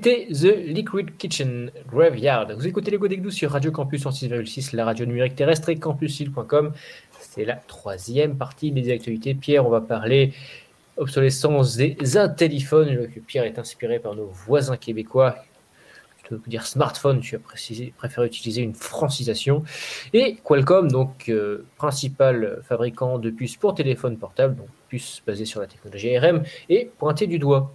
S3: C'était The Liquid Kitchen Graveyard. Vous écoutez les Godegdou sur Radio Campus en 6,6, la radio numérique terrestre et campusile.com. C'est la troisième partie des actualités. Pierre, on va parler obsolescence des intéléphones. Pierre est inspiré par nos voisins québécois. Je veux dire smartphone, je préfère utiliser une francisation. Et Qualcomm, donc euh, principal fabricant de puces pour téléphone portable, donc puces basées sur la technologie ARM, est pointé du doigt.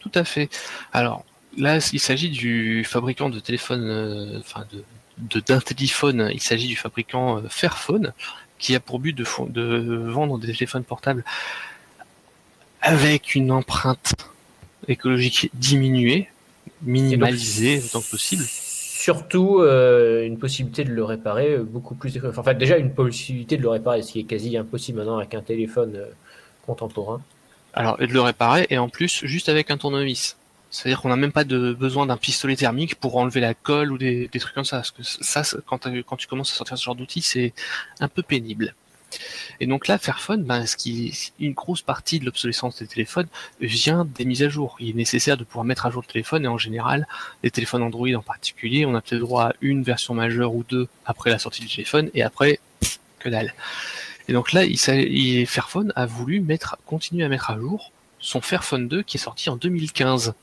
S4: Tout à fait. Alors là, il s'agit du fabricant de téléphone, euh, enfin de d'un téléphone, il s'agit du fabricant euh, Fairphone, qui a pour but de, de vendre des téléphones portables avec une empreinte écologique diminuée, minimalisée autant que possible.
S3: Surtout euh, une possibilité de le réparer beaucoup plus. Enfin, en fait, déjà une possibilité de le réparer, ce qui est quasi impossible maintenant avec un téléphone euh, contemporain.
S4: Alors, et de le réparer, et en plus, juste avec un tournevis. C'est-à-dire qu'on n'a même pas besoin d'un pistolet thermique pour enlever la colle ou des, trucs comme ça. Parce que ça, quand, quand tu commences à sortir ce genre d'outils, c'est un peu pénible. Et donc là, Fairphone, ben, ce qui, une grosse partie de l'obsolescence des téléphones vient des mises à jour. Il est nécessaire de pouvoir mettre à jour le téléphone et en général, les téléphones Android en particulier, on a peut-être droit à une version majeure ou deux après la sortie du téléphone et après, que dalle. Et donc là, Fairphone a voulu continuer à mettre à jour son Fairphone 2 qui est sorti en 2015.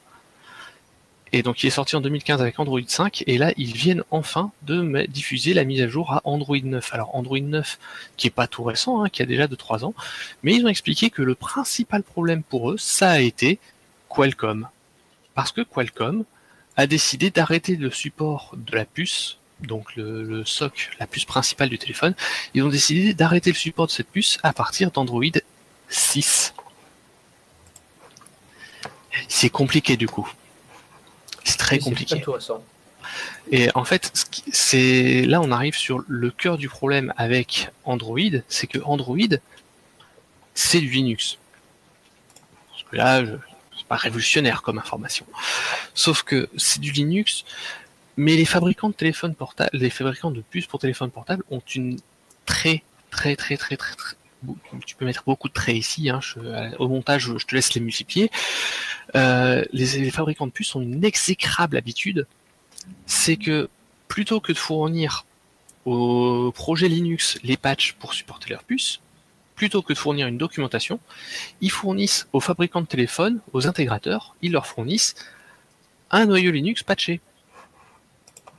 S4: Et donc il est sorti en 2015 avec Android 5 et là ils viennent enfin de diffuser la mise à jour à Android 9. Alors Android 9 qui est pas tout récent, hein, qui a déjà de 3 ans, mais ils ont expliqué que le principal problème pour eux, ça a été Qualcomm. Parce que Qualcomm a décidé d'arrêter le support de la puce, donc le SOC, la puce principale du téléphone, ils ont décidé d'arrêter le support de cette puce à partir d'Android 6. C'est compliqué du coup. C'est très compliqué. Et en fait, c'est là on arrive sur le cœur du problème avec Android, c'est que Android, c'est du Linux. Parce que là, c'est pas révolutionnaire comme information. Sauf que c'est du Linux, mais les fabricants de téléphones portables, les fabricants de puces pour téléphone portable ont une très très très très très, très tu peux mettre beaucoup de traits ici, hein, au montage je te laisse les multiplier. Euh, les, fabricants de puces ont une exécrable habitude, c'est que plutôt que de fournir au projet Linux les patchs pour supporter leurs puces, plutôt que de fournir une documentation, ils fournissent aux fabricants de téléphones, aux intégrateurs, ils leur fournissent un noyau Linux patché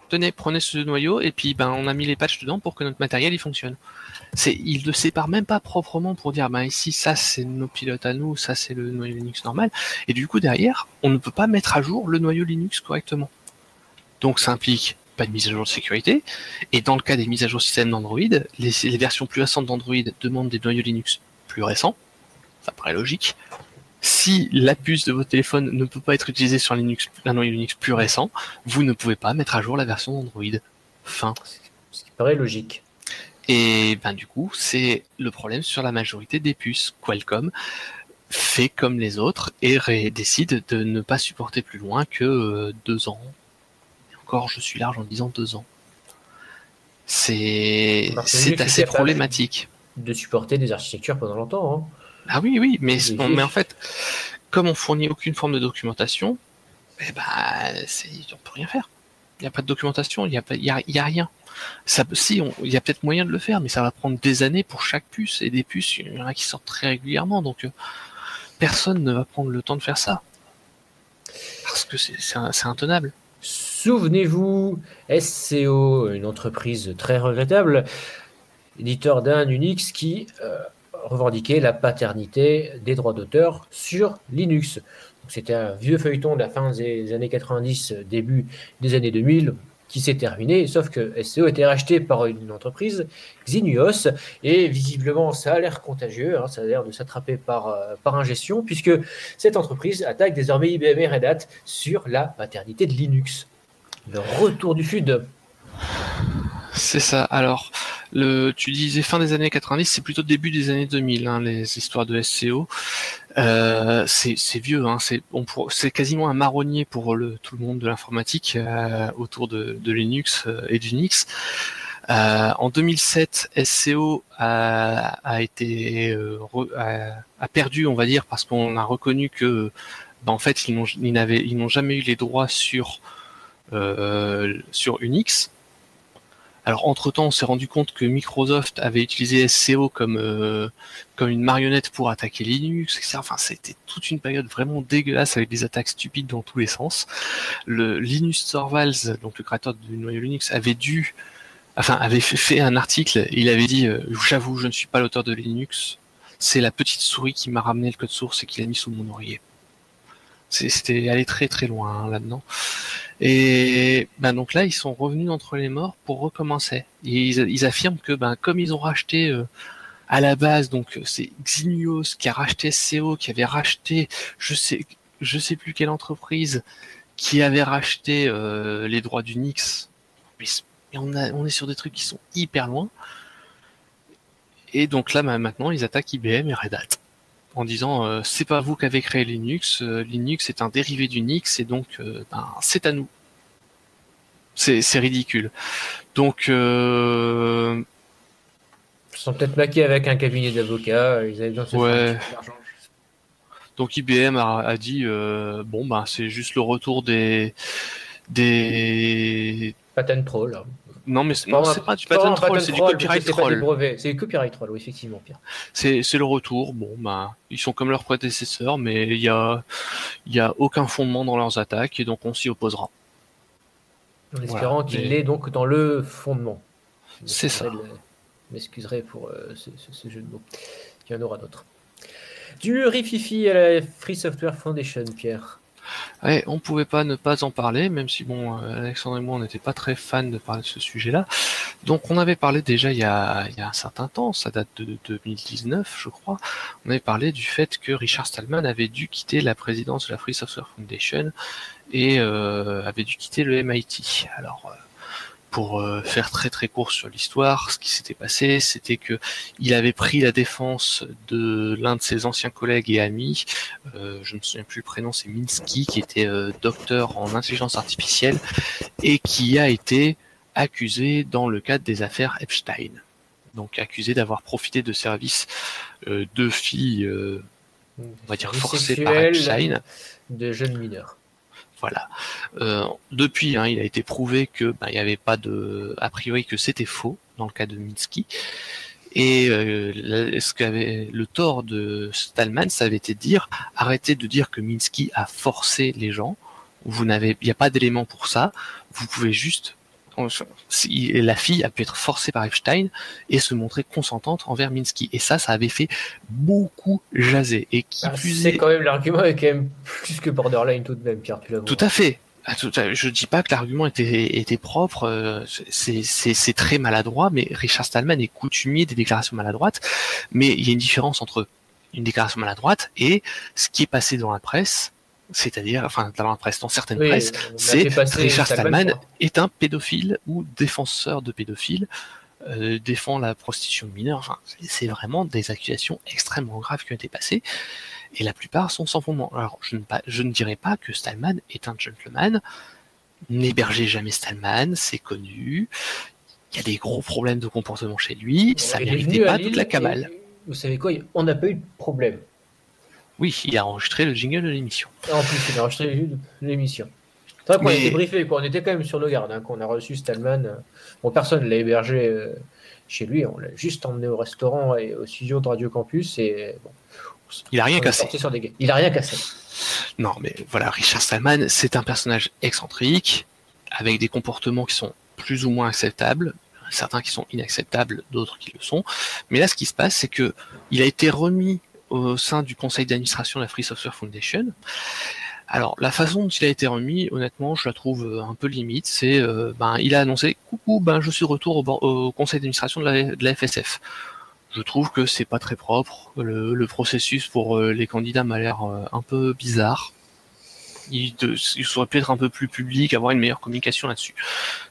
S4: tenez, prenez ce noyau et puis ben on a mis les patchs dedans pour que notre matériel il fonctionne. C'est, il ne sépare même pas proprement pour dire ben ici ça c'est nos pilotes à nous, ça c'est le noyau Linux normal. Et du coup derrière, on ne peut pas mettre à jour le noyau Linux correctement. Donc ça implique pas de mise à jour de sécurité. Et dans le cas des mises à jour système d'Android, les, les versions plus récentes d'Android demandent des noyaux Linux plus récents. Ça paraît logique si la puce de votre téléphone ne peut pas être utilisée sur un, Linux, un noyau Linux plus récent, vous ne pouvez pas mettre à jour la version d'Android. Fin.
S3: Ce qui paraît logique.
S4: Et ben du coup, c'est le problème sur la majorité des puces. Qualcomm fait comme les autres et décide de ne pas supporter plus loin que euh, deux ans. Et encore, je suis large en disant deux ans. C'est assez problématique.
S3: De supporter des architectures pendant longtemps. Hein.
S4: Ah oui, oui, mais, mais en fait, comme on fournit aucune forme de documentation, eh ben, on peut rien faire. Il n'y a pas de documentation, il n'y a, y a, y a rien. Ça, si, il y a peut-être moyen de le faire, mais ça va prendre des années pour chaque puce. Et des puces, il y en a qui sortent très régulièrement, donc euh, personne ne va prendre le temps de faire ça. Parce que c'est intenable.
S3: Souvenez-vous, SCO, une entreprise très regrettable, éditeur d'un Unix qui euh, revendiquer la paternité des droits d'auteur sur Linux. C'était un vieux feuilleton de la fin des années 90, début des années 2000, qui s'est terminé, sauf que a été racheté par une entreprise, Xinios, et visiblement ça a l'air contagieux, hein, ça a l'air de s'attraper par, euh, par ingestion, puisque cette entreprise attaque désormais IBM et Red Hat sur la paternité de Linux. Le retour du FUD.
S4: C'est ça. Alors, le, tu disais fin des années 90, c'est plutôt début des années 2000, hein, les histoires de SCO. Euh, c'est vieux, hein, c'est quasiment un marronnier pour tout le monde de l'informatique euh, autour de, Linux euh, et d'Unix. En 2007, SCO a, été a, perdu, on va dire, parce qu'on a reconnu que bah, en fait, ils n'ont jamais eu les droits sur Unix. Alors entre temps, on s'est rendu compte que Microsoft avait utilisé SCO comme euh, comme une marionnette pour attaquer Linux, etc. Enfin, c'était toute une période vraiment dégueulasse avec des attaques stupides dans tous les sens. Le Linus Torvalds, donc le créateur du noyau Linux, avait dû, enfin, avait fait- fait un article. Il avait dit, euh, j'avoue, je ne suis pas l'auteur de Linux. C'est la petite souris qui m'a ramené le code source et qui l'a mis sous mon oreiller. C'était aller très très loin hein, là-dedans. Et ben donc là, ils sont revenus d'entre les morts pour recommencer. Et ils, ils affirment que ben comme ils ont racheté euh, à la base, donc euh, c'est Xinios qui a racheté SCO, qui avait racheté, je sais, je sais plus quelle entreprise, qui avait racheté euh, les droits d'Unix. Mais, c- mais on, a, on est sur des trucs qui sont hyper loin. Et donc là, ben, maintenant, ils attaquent IBM et Red Hat en disant euh, c'est pas vous qui avez créé Linux, euh, Linux est un dérivé d'Unix et donc euh, ben, c'est à nous. C'est ridicule. Donc
S3: Ils sont peut-être maqués avec un cabinet d'avocats. Ils avaient besoin de
S4: Ouais.
S3: d'argent.
S4: donc IBM a, a dit euh, bon ben c'est juste le retour des des
S3: Patent troll. là.
S4: Non mais c'est
S3: Pas
S4: du patent troll, c'est du copyright troll.
S3: C'est du copyright troll, oui, effectivement, Pierre.
S4: C'est le retour. Bon ben ils sont comme leurs prédécesseurs, mais il y a y a aucun fondement dans leurs attaques et donc on s'y opposera.
S3: En espérant
S4: Voilà,
S3: qu'il
S4: mais-
S3: l'ait donc dans le fondement.
S4: C'est ça.
S3: je m'excuserai pour euh, ce, ce- ce jeu de mots. Il y en aura d'autres. Du Rififi à la Free Software Foundation, Pierre.
S4: Ouais, on pouvait pas ne pas en parler, même si bon, euh, Alexandre et moi, on n'était pas très fans de parler de ce sujet-là. Donc, on avait parlé déjà il y a, un certain temps, ça date de 2019, je crois. On avait parlé du fait que Richard Stallman avait dû quitter la présidence de la Free Software Foundation et euh, avait dû quitter le MIT. Alors, euh, pour euh, faire très très court sur l'histoire, ce qui s'était passé, c'était que il avait pris la défense de l'un de ses anciens collègues et amis, euh, je ne me souviens plus le prénom, c'est Minsky, qui était euh, docteur en intelligence artificielle et qui a été accusé dans le cadre des affaires Epstein. Donc accusé d'avoir profité de services euh, de filles, euh, on va dire forcées par Epstein.
S3: De jeunes mineurs.
S4: Voilà. Euh, depuis, hein, il a été prouvé que ben, il n'y avait pas de, a priori que c'était faux dans le cas de Minsky. Et euh, ce qu'avait le tort de Stallman, ça avait été de dire arrêtez de dire que Minsky a forcé les gens. Vous n'avez, il n'y a pas d'élément pour ça. Vous pouvez juste la fille a pu être forcée par Epstein et se montrer consentante envers Minsky. Et ça, ça avait fait beaucoup jaser. Et qui
S3: Ah,
S4: plus
S3: c'est
S4: est,
S3: quand même l'argument est quand même plus que borderline tout de même, Pierre. Tu
S4: tout à fait. Ah, Je dis pas que l'argument était, était propre, euh, c'est très maladroit, mais Richard Stallman est coutumier des déclarations maladroites, mais il y a une différence entre une déclaration maladroite et ce qui est passé dans la presse, c'est-à-dire, enfin, dans la presse, dans certaines
S3: Oui,
S4: presses, c'est Richard
S3: Stallman
S4: est un pédophile ou défenseur de pédophiles, euh, défend la prostitution de mineurs. Enfin, c'est- vraiment des accusations extrêmement graves qui ont été passées, et la plupart sont sans fondement. Alors, je ne, pas, je ne dirais pas que Stallman est un gentleman. N'hébergez jamais Stallman, c'est connu. Il y a des gros problèmes de comportement chez lui. Ça
S3: est
S4: méritait pas toute la
S3: et
S4: cabale.
S3: Vous savez quoi On n'a pas eu de problème.
S4: Oui, il a enregistré le jingle de l'émission.
S3: En plus, il a enregistré l'émission. C'est vrai qu'on a
S4: Mais-
S3: été briefé, quoi. on était quand même sur nos gardes, hein, qu'on a reçu Stallman. Bon, personne ne l'a hébergé euh, chez lui, on l'a juste emmené au restaurant et au studio de Radio Campus et bon,
S4: Il a rien cassé.
S3: sur des. Il a rien cassé.
S4: Non, mais voilà, Richard Stallman, c'est un personnage excentrique, avec des comportements qui sont plus ou moins acceptables, certains qui sont inacceptables, d'autres qui le sont. Mais là, ce qui se passe, c'est que il a été remis au sein du conseil d'administration de la Free Software Foundation. Alors, la façon dont il a été remis, honnêtement, je la trouve euh, un peu limite. C'est, euh, ben, il a annoncé, coucou, ben, je suis retour au, conseil d'administration de la, FSF. Je trouve que c'est pas très propre. Le, processus pour euh, les candidats m'a l'air un peu bizarre. Il, de- il aurait pu être un peu plus public, avoir une meilleure communication là-dessus.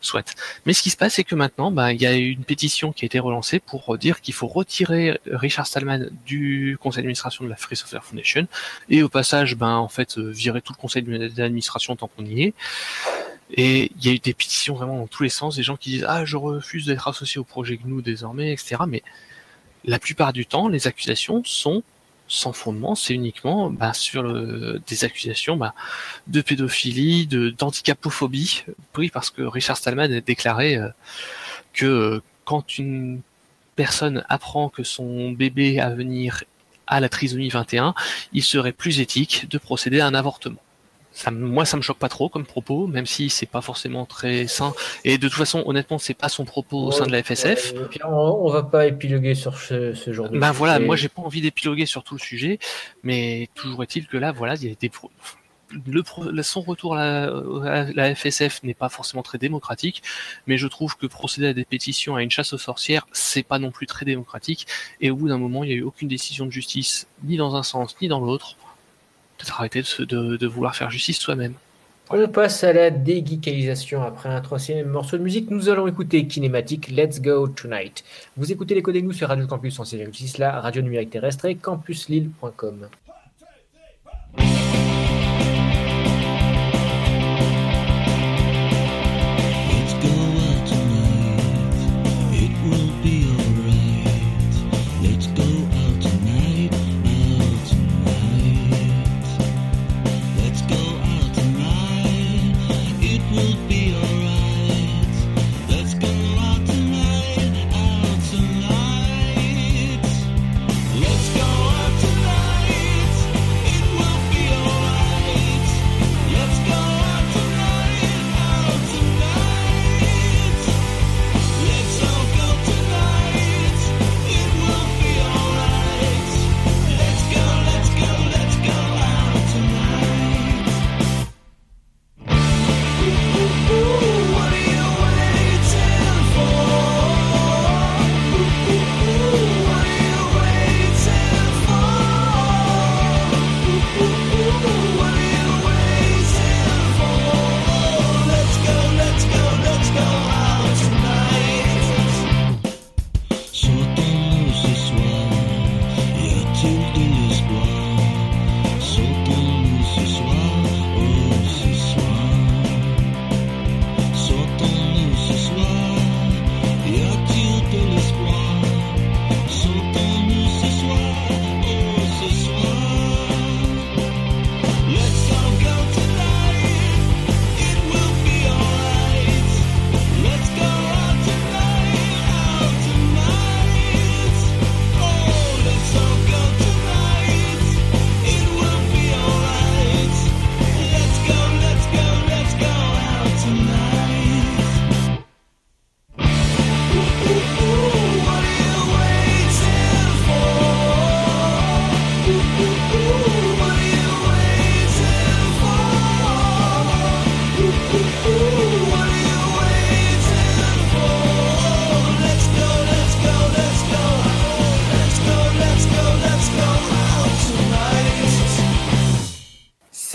S4: Soit. Mais ce qui se passe, c'est que maintenant, bah, il y a une pétition qui a été relancée pour dire qu'il faut retirer Richard Stallman du conseil d'administration de la Free Software Foundation et au passage, ben, en fait, euh, virer tout le conseil d'administration tant qu'on y est. Et il y a eu des pétitions vraiment dans tous les sens, des gens qui disent ah je refuse d'être associé au projet GNU désormais, etc. Mais la plupart du temps, les accusations sont sans fondement, c'est uniquement bah, sur des accusations bah, de pédophilie, de d'handicapophobie, oui parce que Richard Stallman a déclaré que quand une personne apprend que son bébé à venir à la trisomie 21, il serait plus éthique de procéder à un avortement. Ça, moi, ça me choque pas trop comme propos, même si c'est pas forcément très sain. Et de toute façon, honnêtement, c'est pas son propos au sein de la FSF.
S6: on, va pas épiloguer sur ce, genre de.
S4: Ben voilà, moi j'ai pas envie d'épiloguer sur tout le sujet, mais toujours est-il que là, voilà, il y a des le, son retour à la, FSF n'est pas forcément très démocratique, mais je trouve que procéder à des pétitions, à une chasse aux sorcières, c'est pas non plus très démocratique. Et au bout d'un moment, il n'y a eu aucune décision de justice, ni dans un sens, ni dans l'autre. Peut-être arrêter de, vouloir faire justice soi-même.
S6: On passe à la dégeekalisation. Après un troisième morceau de musique, nous allons écouter Kinématique Let's Go Tonight. Vous écoutez les codes nous sur Radio Campus en 6 la radio numérique terrestre et campuslille.com.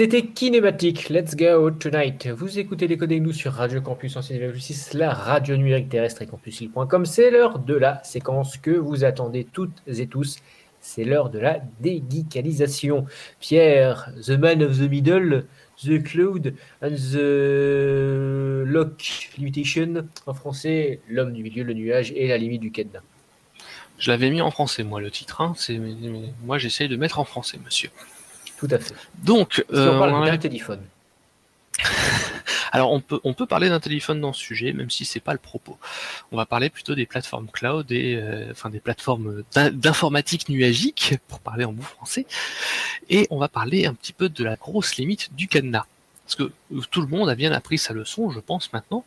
S6: C'était Kinématique, Let's Go Tonight. Vous écoutez les codes nous sur Radio Campus en 6 la radio numérique terrestre et campusil.com. C'est l'heure de la séquence que vous attendez toutes et tous. C'est l'heure de la déguicalisation. Pierre, The Man of the Middle, The Cloud and the Lock Limitation. En français, l'homme du milieu, le nuage et la limite du cadenas.
S4: Je l'avais mis en français, moi, le titre. Hein. Moi, j'essaye de mettre en français, monsieur.
S6: Tout à fait.
S4: Donc,
S6: on euh, parle d'un téléphone. *laughs*
S4: Alors on peut on peut parler d'un téléphone dans ce sujet, même si c'est pas le propos. On va parler plutôt des plateformes cloud et euh, enfin des plateformes d'informatique nuagique pour parler en bout français. Et on va parler un petit peu de la grosse limite du cadenas, parce que tout le monde a bien appris sa leçon, je pense maintenant.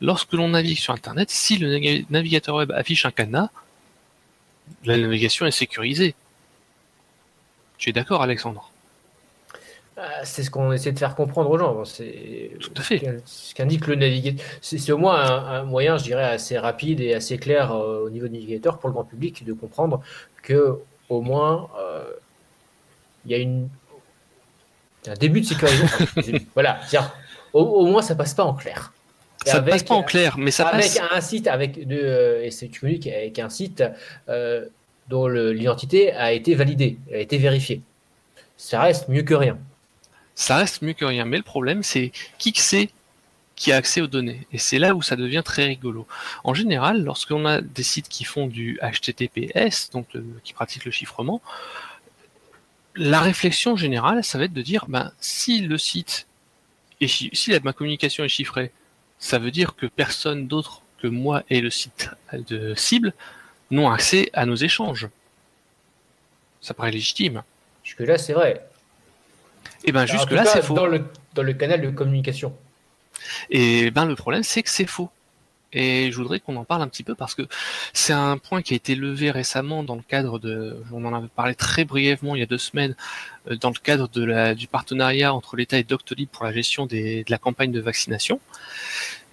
S4: Lorsque l'on navigue sur Internet, si le navigateur web affiche un cadenas, la navigation est sécurisée. Tu es d'accord, Alexandre?
S6: C'est ce qu'on essaie de faire comprendre aux gens. C'est
S4: Tout à fait.
S6: Ce qu'indique le navigateur. C'est au moins un, moyen, je dirais, assez rapide et assez clair euh, au niveau du navigateur pour le grand public de comprendre que au moins euh, il y a une un début de sécurisation. *laughs* voilà, au, moins ça passe pas en clair.
S4: ça ne passe pas en clair, mais ça
S6: avec
S4: passe.
S6: un site avec de euh, et c'est unique avec un site dont l'identité a été validée, a été vérifiée. Ça reste mieux que rien
S4: ça reste mieux que rien. Mais le problème, c'est qui c'est qui a accès aux données. Et c'est là où ça devient très rigolo. En général, lorsqu'on a des sites qui font du HTTPS, donc qui pratiquent le chiffrement, la réflexion générale, ça va être de dire, ben, si le site, est si la, ma communication est chiffrée, ça veut dire que personne d'autre que moi et le site de cible n'ont accès à nos échanges. Ça paraît légitime.
S3: Jusque-là, c'est vrai.
S4: Et eh ben, jusque-là, c'est faux.
S3: Dans le, dans le canal de communication.
S4: Et ben, le problème, c'est que c'est faux. Et je voudrais qu'on en parle un petit peu parce que c'est un point qui a été levé récemment dans le cadre de, on en avait parlé très brièvement il y a deux semaines, euh, dans le cadre de la, du partenariat entre l'État et Doctolib pour la gestion des, de la campagne de vaccination.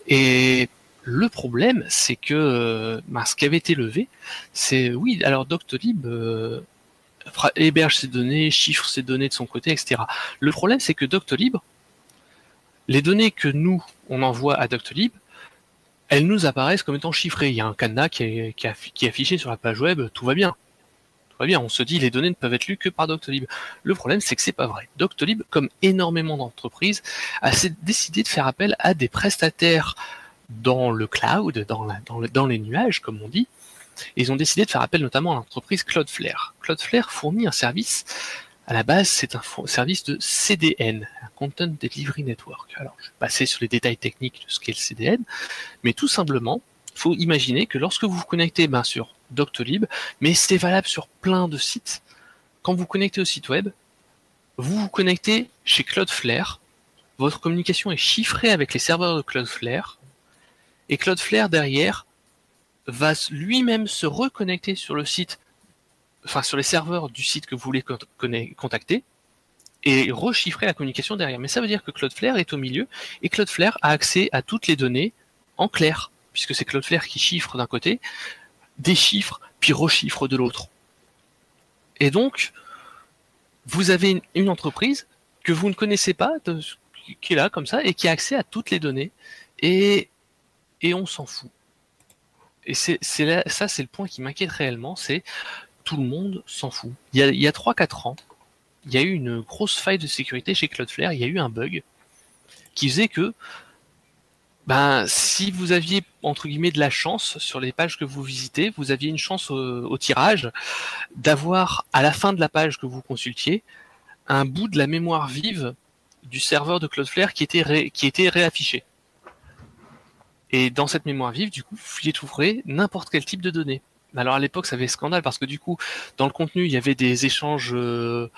S4: Et le problème, c'est que euh, ben, ce qui avait été levé, c'est oui, alors Doctolib euh, héberge ses données, chiffre ses données de son côté, etc. Le problème, c'est que Doctolib, les données que nous, on envoie à Doctolib, elles nous apparaissent comme étant chiffrées. Il y a un cadenas qui est, affiché sur la page web, tout va bien. Tout va bien, on se dit les données ne peuvent être lues que par Doctolib. Le problème, c'est que c'est pas vrai. Doctolib, comme énormément d'entreprises, a décidé de faire appel à des prestataires dans le cloud, dans les nuages, comme on dit. Ils ont décidé de faire appel notamment à l'entreprise Cloudflare. Cloudflare fournit un service à la base, c'est un service de CDN, Content Delivery Network. Alors, je vais passer sur les détails techniques de ce qu'est le CDN, mais tout simplement, il faut imaginer que lorsque vous vous connectez ben, sur Doctolib, mais c'est valable sur plein de sites, quand vous connectez au site web, vous vous connectez chez Cloudflare, votre communication est chiffrée avec les serveurs de Cloudflare, et Cloudflare derrière va lui-même se reconnecter sur le site enfin sur les serveurs du site que vous voulez contacter et rechiffrer la communication derrière. Mais ça veut dire que Cloudflare est au milieu et Cloudflare a accès à toutes les données en clair, puisque c'est Cloudflare qui chiffre d'un côté, déchiffre, puis rechiffre de l'autre. Et donc, vous avez une entreprise que vous ne connaissez pas, qui est là comme ça, et qui a accès à toutes les données, et, et on s'en fout. Et c'est ça, c'est le point qui m'inquiète réellement, c'est tout le monde s'en fout. Il y a, 3-4 ans, il y a eu une grosse faille de sécurité chez Cloudflare, il y a eu un bug qui faisait que ben, si vous aviez entre guillemets de la chance sur les pages que vous visitez, vous aviez une chance au, tirage d'avoir à la fin de la page que vous consultiez un bout de la mémoire vive du serveur de Cloudflare qui était, qui était réaffiché. Et dans cette mémoire vive, du coup, y trouverez n'importe quel type de données. Alors à l'époque, ça avait scandale parce que du coup, dans le contenu, il y avait des échanges euh,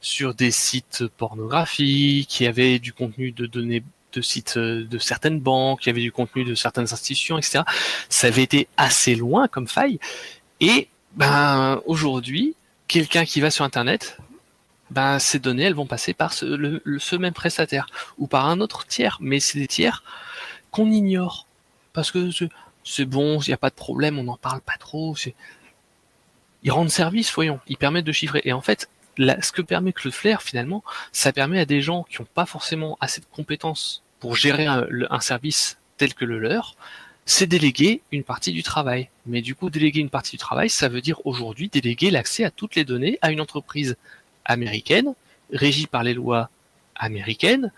S4: sur des sites pornographiques, il y avait du contenu de données de sites euh, de certaines banques, il y avait du contenu de certaines institutions, etc. Ça avait été assez loin comme faille. Et ben aujourd'hui, quelqu'un qui va sur Internet, ben ces données, elles vont passer par ce, ce même prestataire ou par un autre tiers, mais c'est des tiers qu'on ignore parce que c'est bon, il n'y a pas de problème, on n'en parle pas trop. Ils rendent service, voyons, ils permettent de chiffrer. Et en fait, ce que permet Cloudflare, finalement, ça permet à des gens qui n'ont pas forcément assez de compétences pour gérer un, service tel que le leur, c'est déléguer une partie du travail. Mais du coup, déléguer une partie du travail, ça veut dire aujourd'hui déléguer l'accès à toutes les données à une entreprise américaine, régie par les lois américaines,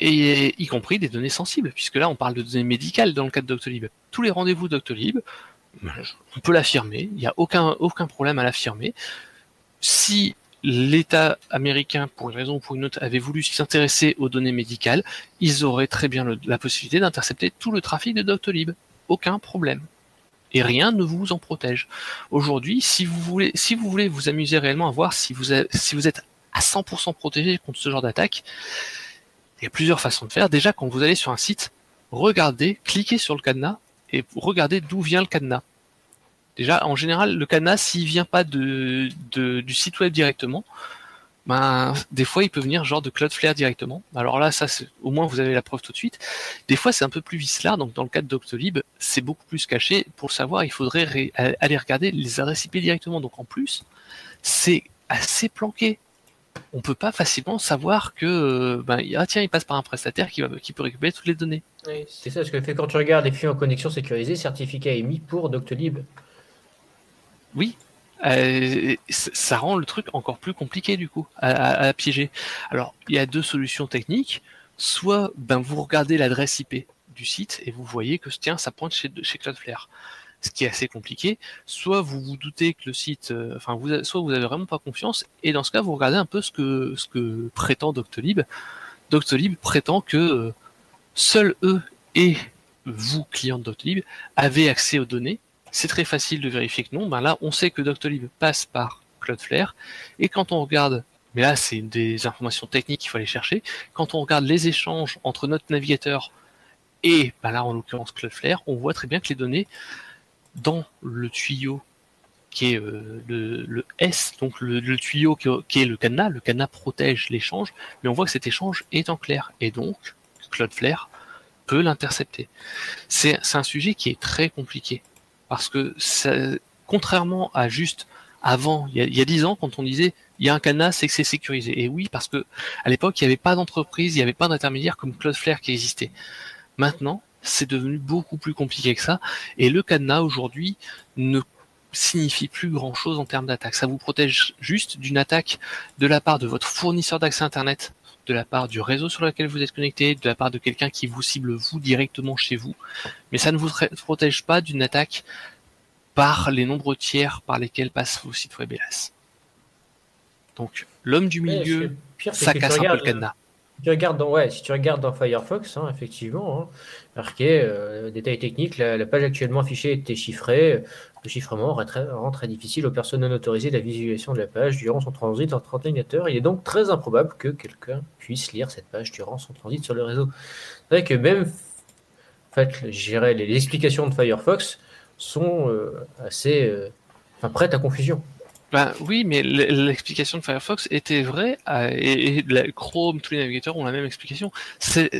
S4: et y compris des données sensibles, puisque là on parle de données médicales dans le cas de Doctolib. Tous les rendez-vous Doctolib, on peut l'affirmer, il n'y a aucun, aucun problème à l'affirmer. Si l'État américain, pour une raison ou pour une autre, avait voulu s'intéresser aux données médicales, ils auraient très bien la possibilité d'intercepter tout le trafic de Doctolib. Aucun problème. Et rien ne vous en protège. Aujourd'hui, si vous voulez, si vous voulez vous amuser réellement à voir si vous, si vous êtes à 100% protégé contre ce genre d'attaque, il y a plusieurs façons de faire. Déjà, quand vous allez sur un site, regardez, cliquez sur le cadenas et regardez d'où vient le cadenas. Déjà, en général, le cadenas, s'il vient pas du site web directement, ben, des fois, il peut venir genre de Cloudflare directement. Alors là, ça, au moins, vous avez la preuve tout de suite. Des fois, c'est un peu plus vicelard. Donc, dans le cas Doctolib, c'est beaucoup plus caché. Pour le savoir, il faudrait aller regarder les adresses IP directement. Donc, en plus, c'est assez planqué on peut pas facilement savoir que euh, ben, ah, tiens il passe par un prestataire qui, va, qui peut récupérer toutes les données.
S3: c'est ça ce que fait quand tu regardes les flux en connexion sécurisée, certificat émis pour Doctolib.
S4: Oui, euh, ça rend le truc encore plus compliqué du coup à, piéger. Alors il y a deux solutions techniques. Soit ben vous regardez l'adresse IP du site et vous voyez que tiens ça pointe chez, chez Cloudflare. Ce qui est assez compliqué, soit vous vous doutez que le site, euh, enfin, vous, soit vous avez vraiment pas confiance, et dans ce cas, vous regardez un peu ce que, ce que prétend Doctolib. Doctolib prétend que euh, seuls eux et vous, clients de Doctolib, avez accès aux données. C'est très facile de vérifier que non. Ben là, on sait que Doctolib passe par Cloudflare, et quand on regarde mais là c'est des informations techniques qu'il faut aller chercher. Quand on regarde les échanges entre notre navigateur et ben là en l'occurrence Cloudflare, on voit très bien que les données dans le tuyau qui est euh, le, S, donc le, tuyau qui, est le cadenas, le cadenas protège l'échange, mais on voit que cet échange est en clair, et donc Cloudflare peut l'intercepter. C'est un sujet qui est très compliqué, parce que contrairement à juste avant, il y a dix ans, quand on disait il y a un cadenas, c'est que c'est sécurisé. Et oui, parce que à l'époque, il n'y avait pas d'entreprise, il n'y avait pas d'intermédiaire comme Cloudflare qui existait. Maintenant, c'est devenu beaucoup plus compliqué que ça. Et le cadenas aujourd'hui ne signifie plus grand chose en termes d'attaque. Ça vous protège juste d'une attaque de la part de votre fournisseur d'accès Internet, de la part du réseau sur lequel vous êtes connecté, de la part de quelqu'un qui vous cible vous directement chez vous. Mais ça ne vous protège pas d'une attaque par les nombreux tiers par lesquels passent vos sites web hélas. Donc l'homme du milieu, ça casse un peu le cadenas
S3: si tu regardes dans Firefox, hein, effectivement, hein, marqué euh, détails techniques, la, page actuellement affichée est chiffrée. Le chiffrement rend très, difficile aux personnes non autorisées la visualisation de la page durant son transit en 31 Il est donc très improbable que quelqu'un puisse lire cette page durant son transit sur le réseau. C'est vrai que même, en fait, les explications de Firefox sont euh, assez euh, prêtes à confusion.
S4: Ben oui, mais l'explication de Firefox était vraie euh, et, Chrome, tous les navigateurs ont la même explication.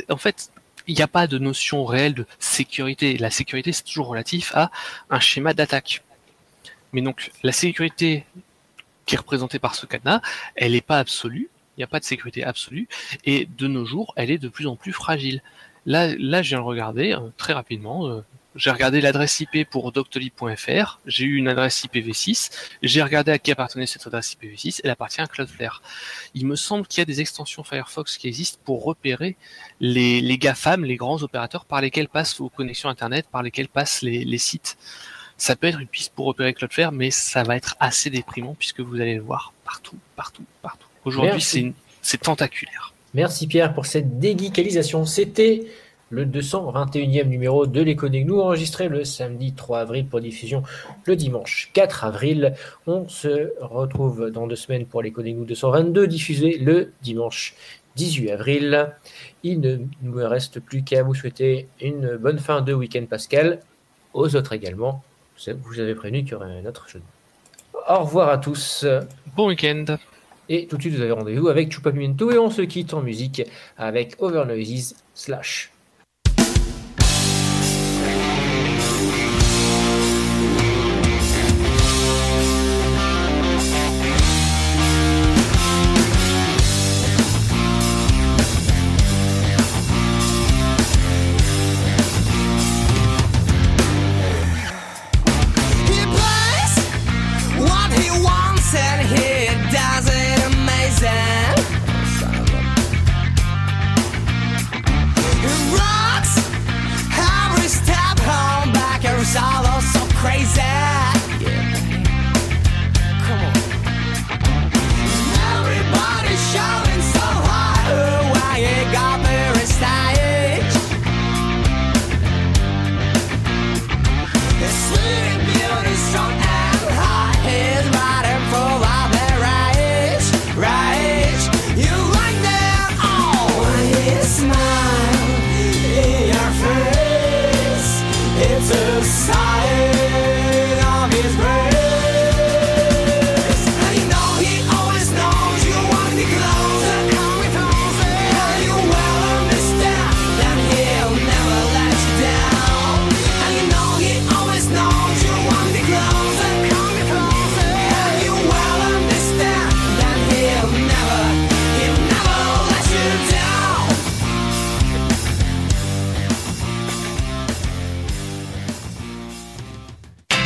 S4: En fait, il n'y a pas de notion réelle de sécurité. La sécurité, c'est toujours relatif à un schéma d'attaque. Mais donc, la sécurité qui est représentée par ce cadenas, elle n'est pas absolue. Il n'y a pas de sécurité absolue. Et de nos jours, elle est de plus en plus fragile. Là, là, je viens de regarder euh, très rapidement. J'ai regardé l'adresse IP pour doctolib.fr, j'ai eu une adresse IPv6, j'ai regardé à qui appartenait cette adresse IPv6, elle appartient à Cloudflare. Il me semble qu'il y a des extensions Firefox qui existent pour repérer les, les GAFAM, les grands opérateurs par lesquels passent vos connexions Internet, par lesquels passent les, les sites. Ça peut être une piste pour repérer Cloudflare, mais ça va être assez déprimant puisque vous allez le voir partout, partout, partout. Aujourd'hui, c'est tentaculaire.
S3: Merci Pierre pour cette déguicalisation. C'était le 221e numéro de l'Éco-Nous, enregistré le samedi 3 avril pour diffusion le dimanche 4 avril. On se retrouve dans deux semaines pour l'Éco-Nous 222, diffusé le dimanche 18 avril. Il ne nous reste plus qu'à vous souhaiter une bonne fin de week-end Pascal, aux autres également. Vous avez prévenu qu'il y aurait un autre jeu. Au revoir à tous.
S4: Bon week-end.
S3: Et tout de suite, vous avez rendez-vous avec Chupapimento et on se quitte en musique avec Overnoises Slash.